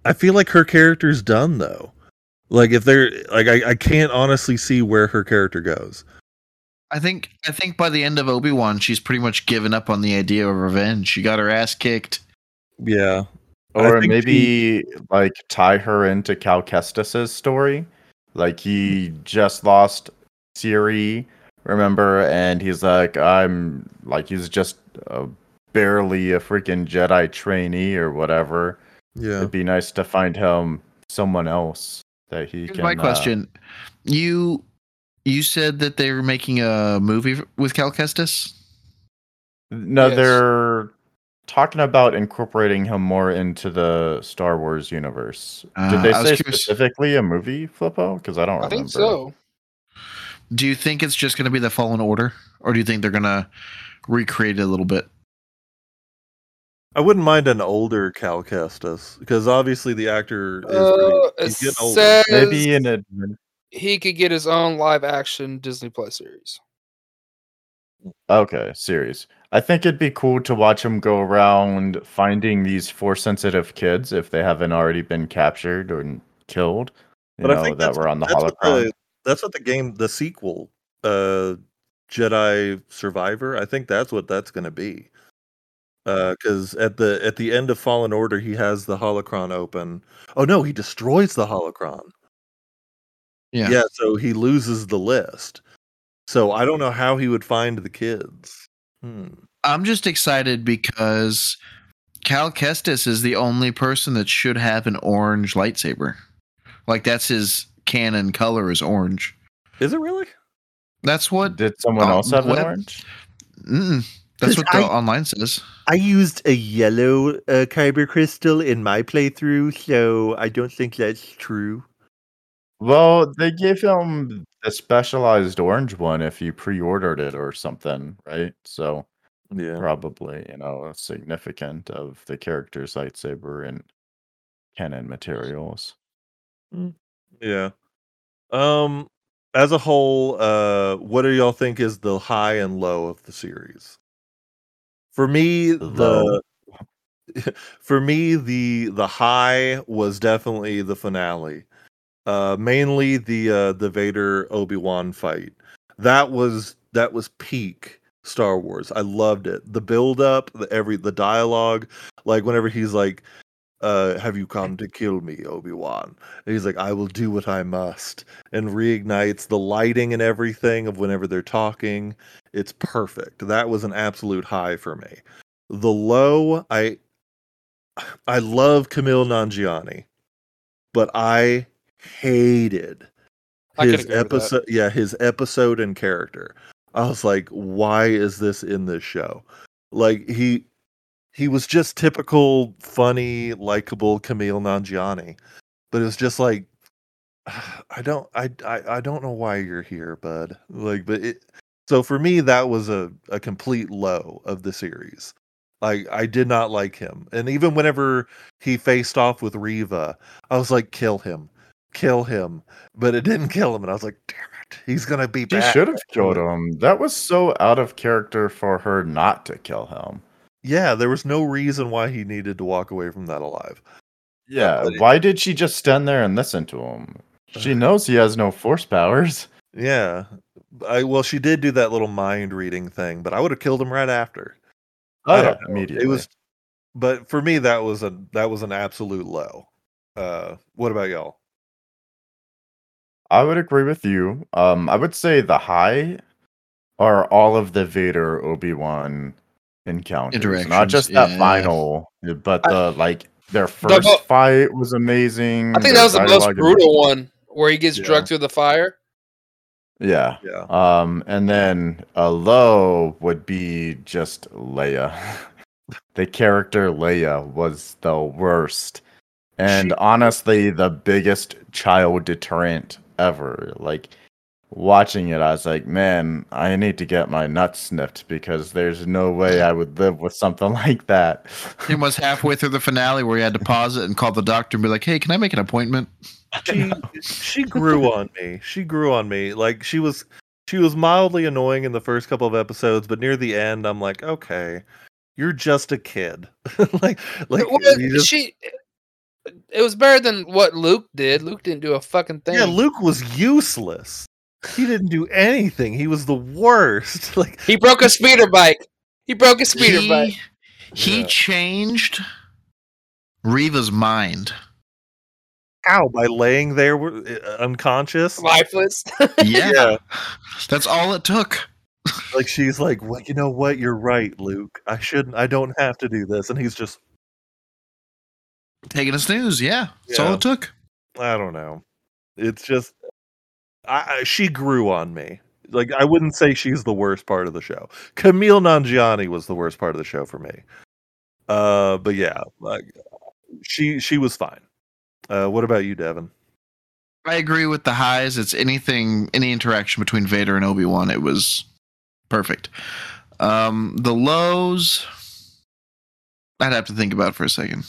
Speaker 1: I feel like her character's done though. Like if they're like I, I can't honestly see where her character goes.
Speaker 3: I think I think by the end of Obi Wan, she's pretty much given up on the idea of revenge. She got her ass kicked.
Speaker 1: Yeah.
Speaker 4: Or
Speaker 1: think
Speaker 4: maybe like tie her into Cal Kestis's story. Like he just lost Siri, remember? And he's like, I'm like he's just uh, barely a freaking Jedi trainee or whatever.
Speaker 1: Yeah.
Speaker 4: It'd be nice to find him someone else that he
Speaker 3: Here's
Speaker 4: can.
Speaker 3: my
Speaker 4: uh,
Speaker 3: question: You you said that they were making a movie with Cal Kestis.
Speaker 4: No,
Speaker 2: Yes.
Speaker 4: they're talking about incorporating him more into the Star Wars universe.
Speaker 3: Uh,
Speaker 4: Did they
Speaker 3: I
Speaker 4: say specifically a movie, Flippo? Because I don't
Speaker 2: I
Speaker 4: remember.
Speaker 2: I think so.
Speaker 3: Do you think it's just going to be the Fallen Order, or do you think they're going to recreate it a little bit?
Speaker 1: I wouldn't mind an older Cal Kestis because obviously the actor is
Speaker 2: Uh,
Speaker 1: really, he's getting older.
Speaker 2: says
Speaker 4: Maybe in a
Speaker 2: he could get his own live action Disney Plus series.
Speaker 4: okay series. I think it'd be cool to watch him go around finding these force sensitive kids if they haven't already been captured or killed. You
Speaker 1: But I
Speaker 4: know
Speaker 1: think
Speaker 4: that were on the
Speaker 1: that's what
Speaker 4: holocron.
Speaker 1: the, that's what the game, the sequel, uh, Jedi Survivor. I think that's what that's going to be. Because at the at the end of Fallen Order, he has the holocron open. Oh no, he destroys the holocron.
Speaker 3: Yeah.
Speaker 1: Yeah, so he loses the list. So I don't know how he would find the kids. Hmm.
Speaker 3: I'm just excited because Cal Kestis is the only person that should have an orange lightsaber. Like that's his canon color is orange.
Speaker 1: Is it really?
Speaker 3: That's what.
Speaker 4: Did someone else have an orange?
Speaker 3: Mm, that's
Speaker 1: 'Cause
Speaker 3: what the
Speaker 1: I-
Speaker 3: online says.
Speaker 1: I used a yellow uh, kyber crystal in my playthrough, so I don't think that's true.
Speaker 4: Well, they gave him the specialized orange one if you pre-ordered it or something, right? So
Speaker 1: Yeah.
Speaker 4: probably, you know, significant of the character's lightsaber and canon materials.
Speaker 1: Yeah. Um as a whole, uh what do y'all think is the high and low of the series? For me, the for me the the high was definitely the finale. Uh mainly the uh the Vader Obi-Wan fight. That was that was peak Star Wars. I loved it. The build up, the every the dialogue, like whenever he's like uh have you come to kill me, Obi-Wan? He's like, I will do what I must. And reignites the lighting and everything of whenever they're talking. It's perfect. That was an absolute high for me. The low, I I love Kumail Nanjiani, but I hated his
Speaker 2: agree with that.
Speaker 1: episode yeah, his episode and character. I was like, why is this in this show? Like he he was just typical funny, likable Kumail Nanjiani. But it was just like I don't I, I I don't know why you're here, bud. Like but it so for me that was a, a complete low of the series. Like I did not like him. And even whenever he faced off with Reva, I was like, kill him. Kill him. But it didn't kill him, and I was like, damn it. He's gonna be
Speaker 4: She
Speaker 1: back.
Speaker 4: should have killed him. That was so out of character for her not to kill him.
Speaker 1: Yeah, there was no reason why he needed to walk away from that alive.
Speaker 4: Yeah,
Speaker 1: it-
Speaker 4: why did she just stand there and listen to him? She knows he has no force powers.
Speaker 1: Yeah. I well, she did do that little mind reading thing, but I would have killed him right after.
Speaker 4: Oh,
Speaker 1: I don't know.
Speaker 4: immediately.
Speaker 1: It was but for me that was a that was an absolute low. Uh what about y'all?
Speaker 4: I would agree with you. Um, I would say the high are all of the Vader Obi Wan encounters, not just that
Speaker 3: yeah.
Speaker 4: final, but
Speaker 2: I-
Speaker 4: like their first
Speaker 2: mo-
Speaker 4: fight was amazing.
Speaker 2: I think
Speaker 4: their
Speaker 2: that was the most
Speaker 4: dialogue and-
Speaker 2: brutal one where he gets
Speaker 1: Yeah.
Speaker 2: drugged through the fire.
Speaker 4: Yeah.
Speaker 1: Yeah.
Speaker 4: Um, and then a low would be just Leia. the character Leia was the worst. And
Speaker 1: She-
Speaker 4: honestly, the biggest child deterrent ever. Like watching it, I was like, man, I need to get my nuts snipped because there's no way I would live with something like that.
Speaker 3: It was halfway through the finale where he had to pause it and call the doctor and be like, "Hey, can I make an appointment?"
Speaker 1: she she grew on me. She grew on me. Like she was she was mildly annoying in the first couple of episodes, but near the end, I'm like, okay, you're just a kid. like like
Speaker 2: Well,
Speaker 1: just-
Speaker 2: she. It was better than what Luke did. Luke didn't do a fucking thing.
Speaker 1: yeah, Luke was useless. He didn't do anything. He was the worst. Like
Speaker 2: he broke a speeder bike. He broke a speeder
Speaker 3: he,
Speaker 2: bike.
Speaker 3: he
Speaker 1: Yeah.
Speaker 3: changed Reva's mind.
Speaker 1: how by laying there uh, unconscious.
Speaker 2: Lifeless.
Speaker 3: Yeah,
Speaker 1: Yeah.
Speaker 3: that's all it took.
Speaker 1: Like she's like, well, you know what? You're right, Luke. I shouldn't. I don't have to do this. And he's just,
Speaker 3: Taking a snooze. Yeah, that's all it took.
Speaker 1: I don't know. It's just, I, I she grew on me. Like I wouldn't say she's the worst part of the show. Kumail Nanjiani was the worst part of the show for me. Uh, but yeah, like she she was fine. Uh, what about you, Devin?
Speaker 3: I agree with the highs. It's anything, any interaction between Vader and Obi Wan. It was perfect. Um, the lows, I'd have to think about for a second.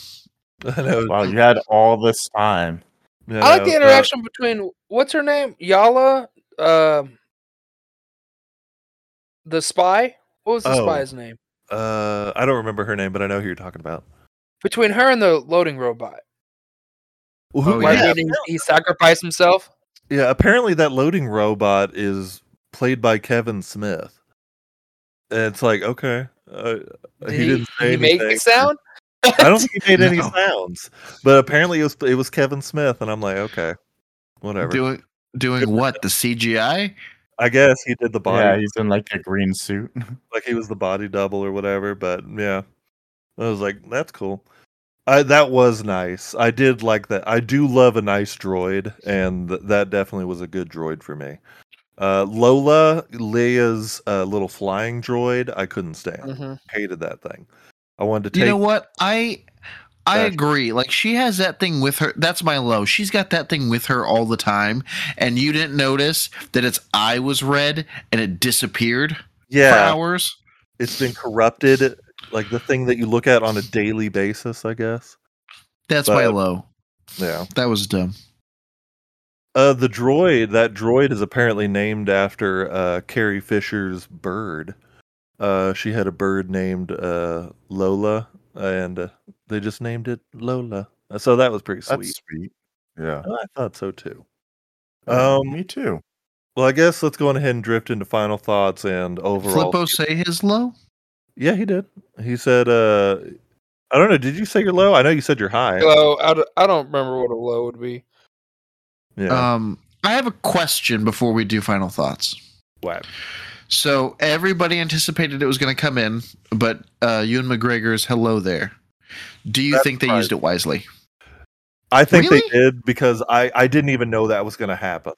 Speaker 1: I know.
Speaker 4: Wow, you had all this time.
Speaker 1: I
Speaker 2: I like the
Speaker 1: uh,
Speaker 2: interaction between what's her name, Yala, um, the spy. What was the
Speaker 1: Oh.
Speaker 2: spy's name?
Speaker 1: Uh, I don't remember her name, but I know who you're talking about.
Speaker 2: Between her and the loading robot.
Speaker 1: Well, who-
Speaker 3: Oh,
Speaker 2: Why
Speaker 3: yeah.
Speaker 2: did he, he sacrifice himself?
Speaker 1: Yeah, apparently that loading robot is played by Kevin Smith. And it's like, okay, uh,
Speaker 2: Did
Speaker 1: he, didn't say
Speaker 2: he make the sound?
Speaker 1: I don't think he made any
Speaker 3: No.
Speaker 1: sounds, but apparently it was it was Kevin Smith, and I'm like, okay, whatever.
Speaker 3: Doing doing what? The CGI?
Speaker 1: I guess he did the body,
Speaker 4: Yeah, he's in like a green suit.
Speaker 1: like he was the body double or whatever. But yeah, I was like, that's cool. I that was nice. I did like that. I do love a nice droid, and th- that definitely was a good droid for me. Uh, Lola, Leia's uh, little flying droid, I couldn't stand.
Speaker 2: Mhm.
Speaker 1: Hated that thing. I wanted to
Speaker 3: You know what? I I agree. Like she has that thing with her. That's my low. She's got that thing with her all the time, and you didn't notice that its eye was red and it disappeared for
Speaker 1: yeah,
Speaker 3: hours.
Speaker 1: it's been corrupted. Like the thing that you look at on a daily basis, I guess.
Speaker 3: That's my low.
Speaker 1: Yeah.
Speaker 3: That was dumb.
Speaker 1: Uh, the droid. That droid is apparently named after uh, Carrie Fisher's bird. Uh, she had a bird named uh, Lola, and uh, they just named it Lola. Uh, So that was pretty sweet.
Speaker 4: That's sweet. Yeah.
Speaker 1: I thought so too.
Speaker 4: Uh,
Speaker 1: Um,
Speaker 4: me too.
Speaker 1: Well, I guess let's go on ahead and drift into final thoughts and overall.
Speaker 3: Flippo say his low.
Speaker 1: Yeah, he did. He said, uh, I don't know. Did you say you're low? I know you said you're high.
Speaker 2: Low. I, d- I don't remember what a low would be.
Speaker 1: Yeah.
Speaker 3: Um, I have a question before we do final thoughts.
Speaker 1: wow.
Speaker 3: So everybody anticipated it was going to come in, but uh, Ewan McGregor's "Hello There." Do you
Speaker 1: That's
Speaker 3: think they used it wisely?
Speaker 1: I think
Speaker 3: Really?
Speaker 1: they did because I I didn't even know that was going to happen.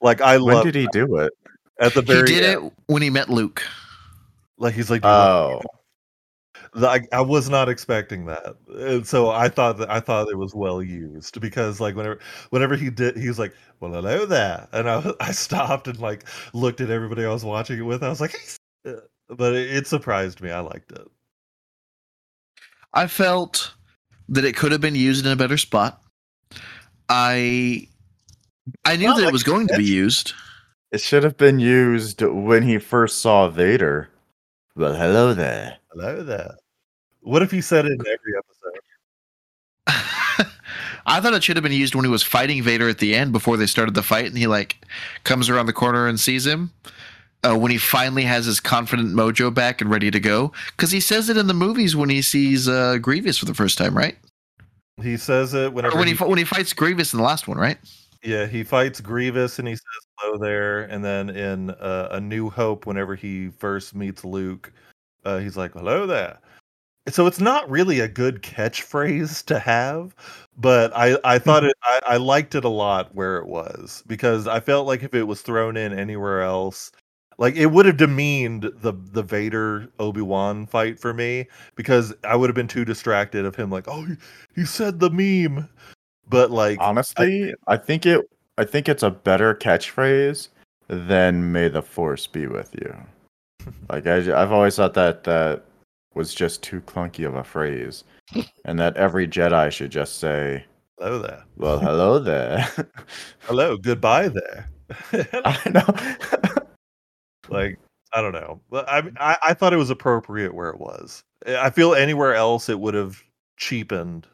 Speaker 1: Like I
Speaker 4: When did he do it?
Speaker 1: at the very
Speaker 3: He
Speaker 1: very
Speaker 3: did
Speaker 1: end,
Speaker 3: it when he met Luke.
Speaker 1: like he's like "Do you want
Speaker 4: Oh,
Speaker 1: The- I, I was not expecting that, and so I thought that I thought it was well used because like whenever whenever he did, he was like, "Well, hello there," and I I stopped and like looked at everybody I was watching it with. I was like, "Hey," uh, but it, it surprised me. I liked it.
Speaker 3: I felt that it could have been used in a better spot. I I knew
Speaker 1: Not
Speaker 3: that it was going to be used.
Speaker 4: it should have been used when he first saw Vader. Well, hello there.
Speaker 1: Hello there. What if he said it in every episode?
Speaker 3: I thought it should have been used when he was fighting Vader at the end before they started the fight, and he like comes around the corner and sees him. Uh, when he finally has his confident mojo back and ready to go, because he says it in the movies when he sees uh, Grievous for the first time, right?
Speaker 1: He says it whenever
Speaker 3: Or when he
Speaker 1: he,
Speaker 3: when he fights Grievous in the last one, right?
Speaker 1: yeah he fights Grievous and he says hello there, and then in uh, A New Hope, whenever he first meets Luke, uh, he's like hello there. So it's not really a good catchphrase to have, but I I thought mm-hmm. it I, I liked it a lot where it was because I felt like if it was thrown in anywhere else, Like it would have demeaned the the Vader Obi Wan fight for me because I would have been too distracted of him like, oh, he, he said the meme, but like
Speaker 4: Honestly, I think it. I think it's a better catchphrase than "May the Force be with you." Like I, have always thought that that was just too clunky of a phrase, and that every Jedi should just say,
Speaker 1: hello there,
Speaker 4: "Well, hello there."
Speaker 1: hello, goodbye there.
Speaker 4: I know.
Speaker 1: like I don't know, but I, I I thought it was appropriate where it was. I feel anywhere else it would have cheapened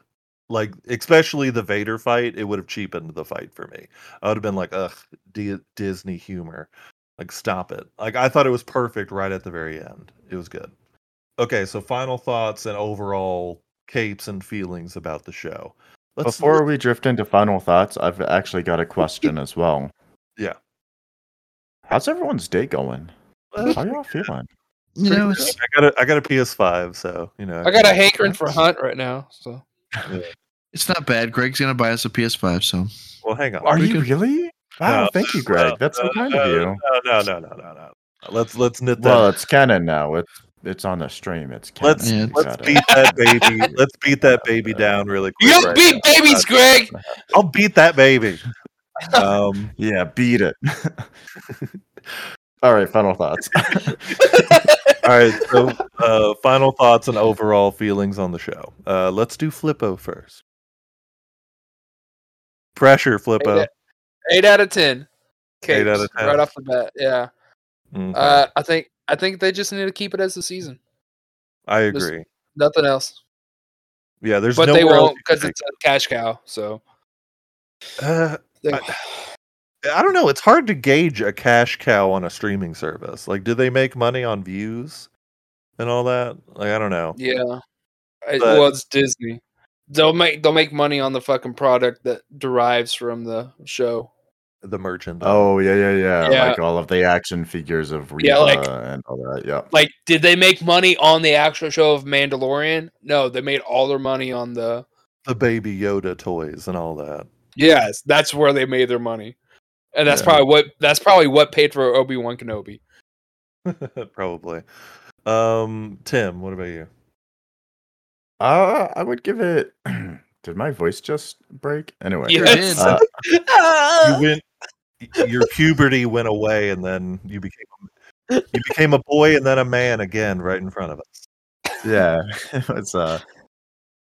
Speaker 1: like especially the Vader fight, it would have cheapened the fight for me. I would have been like, ugh, D- Disney humor. Like, stop it. Like, I thought it was perfect right at the very end. It was good. Okay, so final thoughts and overall capes and feelings about the show.
Speaker 4: Let's, Before we drift into final thoughts, I've actually got a question as well.
Speaker 1: Yeah.
Speaker 4: How's everyone's day going? How y'all feeling?
Speaker 3: You know.
Speaker 1: I got a I got a PS5, so you know.
Speaker 2: I got a hankering for Hunt right now, so.
Speaker 1: Yeah.
Speaker 3: It's not bad. Greg's gonna buy us a PS5, so.
Speaker 1: Well, hang on.
Speaker 4: Are you really? Wow, no, thank you, Greg. No, That's so kind
Speaker 1: no,
Speaker 4: of you.
Speaker 1: No, no, no, no, no, no. Let's let's knit
Speaker 4: that. Well, it's canon now. It's it's on the stream. It's canon.
Speaker 1: Let's yeah, let's beat that baby. Let's beat that baby down really quick.
Speaker 2: You don't right beat now. babies, Greg.
Speaker 1: I'll beat that baby. Um,
Speaker 4: yeah, beat it. All right, final thoughts.
Speaker 1: All right, so uh, final thoughts and overall feelings on the show. Uh, let's do Flippo first. Pressure, Flippo.
Speaker 2: Eight, eight out of ten.
Speaker 1: Capes, eight out of ten.
Speaker 2: Right off the bat, yeah. Mm-hmm. Uh, I think I think they just need to keep it as a season.
Speaker 1: I agree. There's
Speaker 2: nothing else.
Speaker 1: Yeah, there's
Speaker 2: but they won't because it's a cash cow. So.
Speaker 1: Uh, I, I don't know. It's hard to gauge a cash cow on a streaming service. Like, do they make money on views and all that? Like, I don't know.
Speaker 2: Yeah. But, well, it's Disney they'll make they'll make money on the fucking product that derives from the show.
Speaker 1: The merchant.
Speaker 4: Oh yeah, yeah, yeah, yeah. Like all of the action figures of Reva yeah, like, and all that. Yeah.
Speaker 2: Like, did they make money on the actual show of Mandalorian? No, they made all their money on the
Speaker 1: the baby Yoda toys and all that.
Speaker 2: Yes, that's where they made their money, and that's yeah. probably what that's probably what paid for Obi Wan Kenobi.
Speaker 1: probably. Um, Tim, what about you?
Speaker 4: Uh, I would give it. did my voice just break? Anyway,
Speaker 2: yes.
Speaker 4: uh,
Speaker 1: you went. Your puberty went away, and then you became you became a boy and then a man again, right in front of us.
Speaker 4: Yeah, it's uh.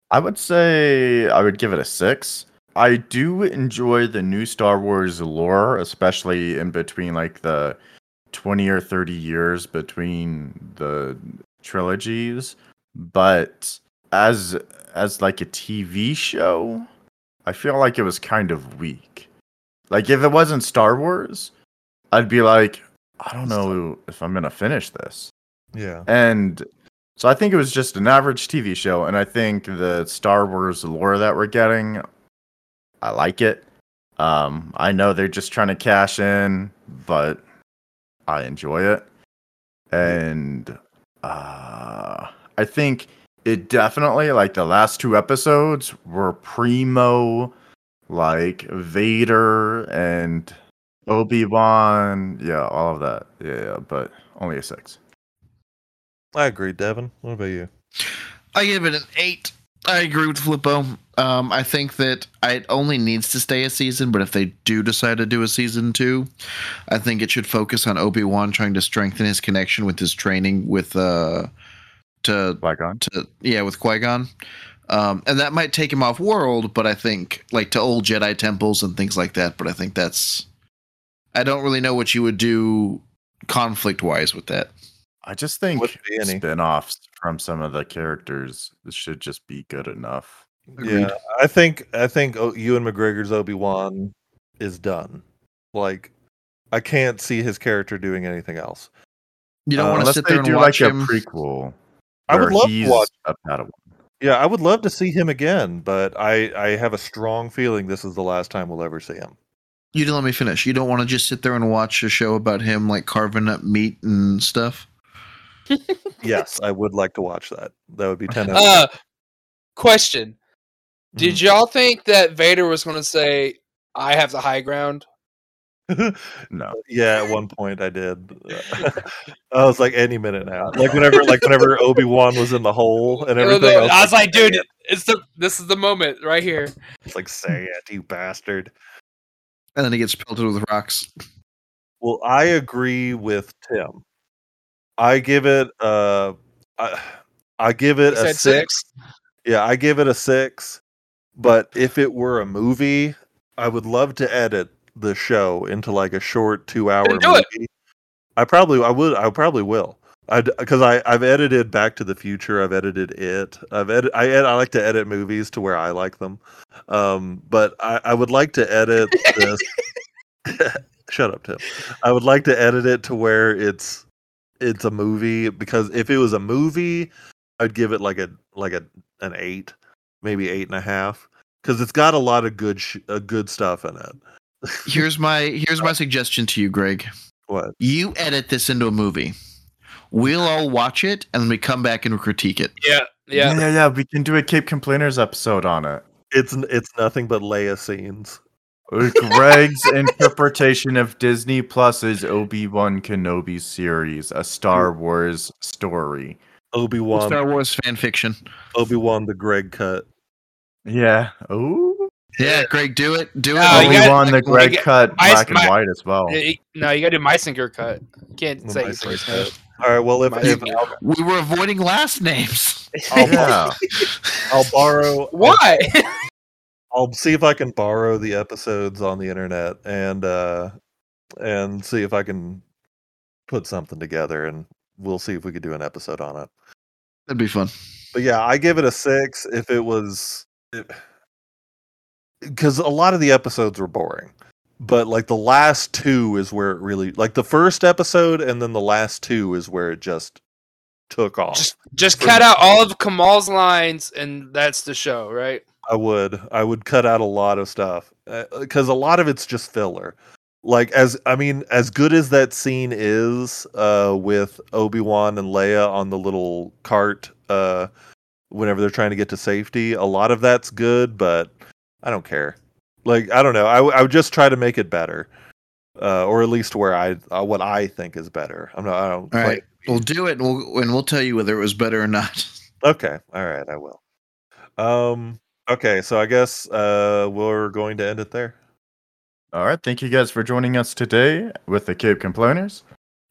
Speaker 4: I would say I would give it a six. I do enjoy the new Star Wars lore, especially in between like the 20 or 30 years between the trilogies. But as as like a TV show, I feel like it was kind of weak. Like if it wasn't Star Wars, I'd be like, I don't know if I'm gonna finish this.
Speaker 1: Yeah.
Speaker 4: And so I think it was just an average TV show, and I think the Star Wars lore that we're getting, I like it. Um, I know they're just trying to cash in, but I enjoy it. And uh, I think it definitely like the last two episodes were primo like Vader and Obi-Wan, yeah, all of that. Yeah, but only a 6.
Speaker 1: I agree, Devin. What about you?
Speaker 3: I give it an 8. I agree with Flippo. Um, I think that it only needs to stay a season, but if they do decide to do a season two, I think it should focus on Obi Wan trying to strengthen his connection with his training with uh, to
Speaker 4: Qui-Gon.
Speaker 3: To yeah, with Qui Gon. Um, and that might take him off world, but I think like to old Jedi temples and things like that. But I think that's I don't really know what you would do conflict wise with that.
Speaker 4: I just think spin-offs from some of the characters should just be good enough.
Speaker 1: Agreed. Yeah, I think I think Ewan McGregor's Obi Wan is done. Like, I can't see his character doing anything else.
Speaker 3: You don't uh, want to sit there and watch
Speaker 4: like
Speaker 3: him.
Speaker 4: a prequel.
Speaker 1: I would love to watch
Speaker 4: a Padawan.
Speaker 1: Yeah, I would love to see him again, but I I have a strong feeling this is the last time we'll ever see him.
Speaker 3: You didn't let me finish. You don't want to just sit there and watch a show about him like carving up meat and stuff.
Speaker 1: yes, I would like to watch that. That would be ten.
Speaker 2: Uh, question: Did mm. y'all think that Vader was going to say, "I have the high ground"?
Speaker 4: No.
Speaker 1: yeah, at one point I did. I was like, any minute now. Like whenever, like whenever Obi Wan was in the hole and
Speaker 2: No,
Speaker 1: everything.
Speaker 2: no, I was like, dude, it's the this is the moment right here.
Speaker 1: it's like, say it, you bastard.
Speaker 3: And then he gets pelted with rocks.
Speaker 1: Well, I agree with Tim. I give it uh I, I give it
Speaker 2: He
Speaker 1: a
Speaker 2: said
Speaker 1: six. Yeah, I give it a six. But if it were a movie, I would love to edit the show into like a short two hour movie.
Speaker 2: it.
Speaker 1: I probably I would I probably will. I because I I've edited Back to the Future. I've edited it. I've edit I ed, I like to edit movies to where I like them. Um, but I I would like to edit this. Shut up, Tim. I would like to edit it to where it's it's a movie because if it was a movie, I'd give it like a like a an eight, maybe eight and a half, because it's got a lot of good sh- uh, good stuff in it.
Speaker 3: Here's my here's my suggestion to you, Greg.
Speaker 1: What?
Speaker 3: You edit this into a movie. We'll all watch it and then we come back and critique it.
Speaker 2: Yeah, yeah.
Speaker 4: yeah, yeah. We can do a Cape Complainers episode on it.
Speaker 1: It's it's nothing but Leia scenes.
Speaker 4: Uh, Greg's interpretation of Disney Plus's Obi Wan Kenobi series, a Star Wars story.
Speaker 1: Obi Wan,
Speaker 3: Star Wars fan fiction.
Speaker 1: Obi Wan, the Greg cut.
Speaker 4: Yeah. Oh.
Speaker 3: Yeah, Greg, do it. Do it.
Speaker 2: No, you
Speaker 4: Obi
Speaker 2: gotta-
Speaker 4: Wan the Greg
Speaker 2: get-
Speaker 4: cut,
Speaker 2: I-
Speaker 4: black and
Speaker 2: my-
Speaker 4: white as well.
Speaker 2: Yeah, No, you gotta do my sinker cut. You can't
Speaker 1: The
Speaker 2: say
Speaker 1: My
Speaker 2: it
Speaker 1: Sinker
Speaker 2: first.
Speaker 1: All right. Well, if,
Speaker 2: My
Speaker 1: if
Speaker 3: we were avoiding last names.
Speaker 4: yeah.
Speaker 1: I'll borrow,
Speaker 2: Why?
Speaker 1: I'll see if I can borrow the episodes on the internet and uh and see if I can put something together and we'll see if we could do an episode on it.
Speaker 3: That'd be fun.
Speaker 1: But yeah, I give it a six if it was because a lot of the episodes were boring. But like the last two is where it really like the first episode and then the last two is where it just took off.
Speaker 2: just just cut out all of Kumail's lines, and that's the show, right?
Speaker 1: I would. I would cut out a lot of stuff because a lot of it's just filler. Like as I mean, as good as that scene is uh, with Obi Wan and Leia on the little cart, uh, whenever they're trying to get to safety, a lot of that's good, but I don't care. Like I don't know. I, w- I would just try to make it better, uh, or at least where I uh, what I think is better. I'm not. I don't.
Speaker 3: All
Speaker 1: claim
Speaker 3: right.
Speaker 1: to be-
Speaker 3: We'll do it and we'll and we'll tell you whether it was better or not.
Speaker 1: Okay. All right. I will. Um. Okay. So I guess uh, we're going to end it there.
Speaker 4: All right. Thank you guys for joining us today with the Cape Complainers.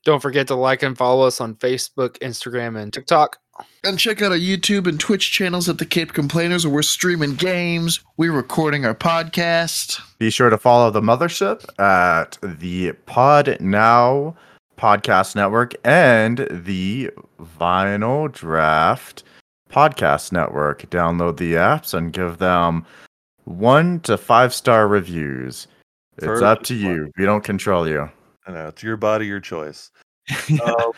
Speaker 2: Don't forget to like and follow us on Facebook, Instagram, and TikTok.
Speaker 3: And check out our YouTube and Twitch channels at the Cape Complainers where we're streaming games, we're recording our podcast.
Speaker 4: Be sure to follow the mothership at the Pod Now Podcast Network and the Vinyl Draft Podcast Network. Download the apps and give them one to five star reviews. It's
Speaker 1: For-
Speaker 4: up to you. We don't control you.
Speaker 1: I know it's your body, your choice. Um,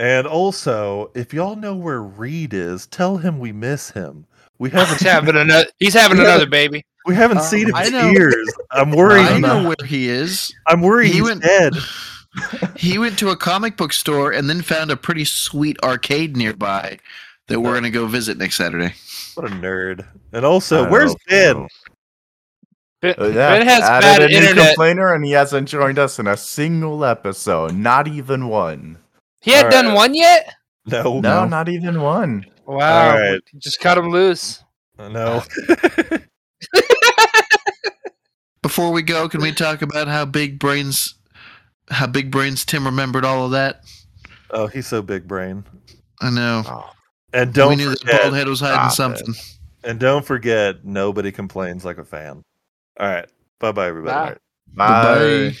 Speaker 1: and also, if y'all know where Reed is, tell him we miss him. We haven't
Speaker 2: He's having another. He's having another baby.
Speaker 1: we haven't
Speaker 3: Uh,
Speaker 1: seen him in years. I'm worried.
Speaker 3: I know where he is.
Speaker 1: I'm worried
Speaker 3: He
Speaker 1: he's
Speaker 3: went-
Speaker 1: dead.
Speaker 3: He went to a comic book store and then found a pretty sweet arcade nearby that we're going to go visit next Saturday.
Speaker 1: What a nerd. And also, where's
Speaker 4: hope
Speaker 1: Ben?
Speaker 4: so.
Speaker 2: Ben,
Speaker 4: Uh, yeah,
Speaker 2: ben has
Speaker 4: added
Speaker 2: bad
Speaker 4: a new complainer, and he hasn't joined us in a single episode. Not even one.
Speaker 2: He had
Speaker 1: All
Speaker 2: done
Speaker 1: right.
Speaker 2: one yet.
Speaker 1: No,
Speaker 4: No,
Speaker 3: No.
Speaker 4: not even one.
Speaker 2: Wow.
Speaker 1: All right.
Speaker 2: Just cut him loose.
Speaker 1: no.
Speaker 3: Before we go, can we talk about how big brains, how big brains Tim remembered all of that?
Speaker 1: oh, he's so big brain.
Speaker 3: I know.
Speaker 4: Oh,
Speaker 1: And don't
Speaker 3: we knew that
Speaker 1: forget,
Speaker 3: bald head was hiding
Speaker 4: Stop it.
Speaker 3: something.
Speaker 1: and don't forget, nobody complains like a fan. All right. Bye bye, everybody.
Speaker 2: Bye.
Speaker 4: Bye.
Speaker 3: Bye.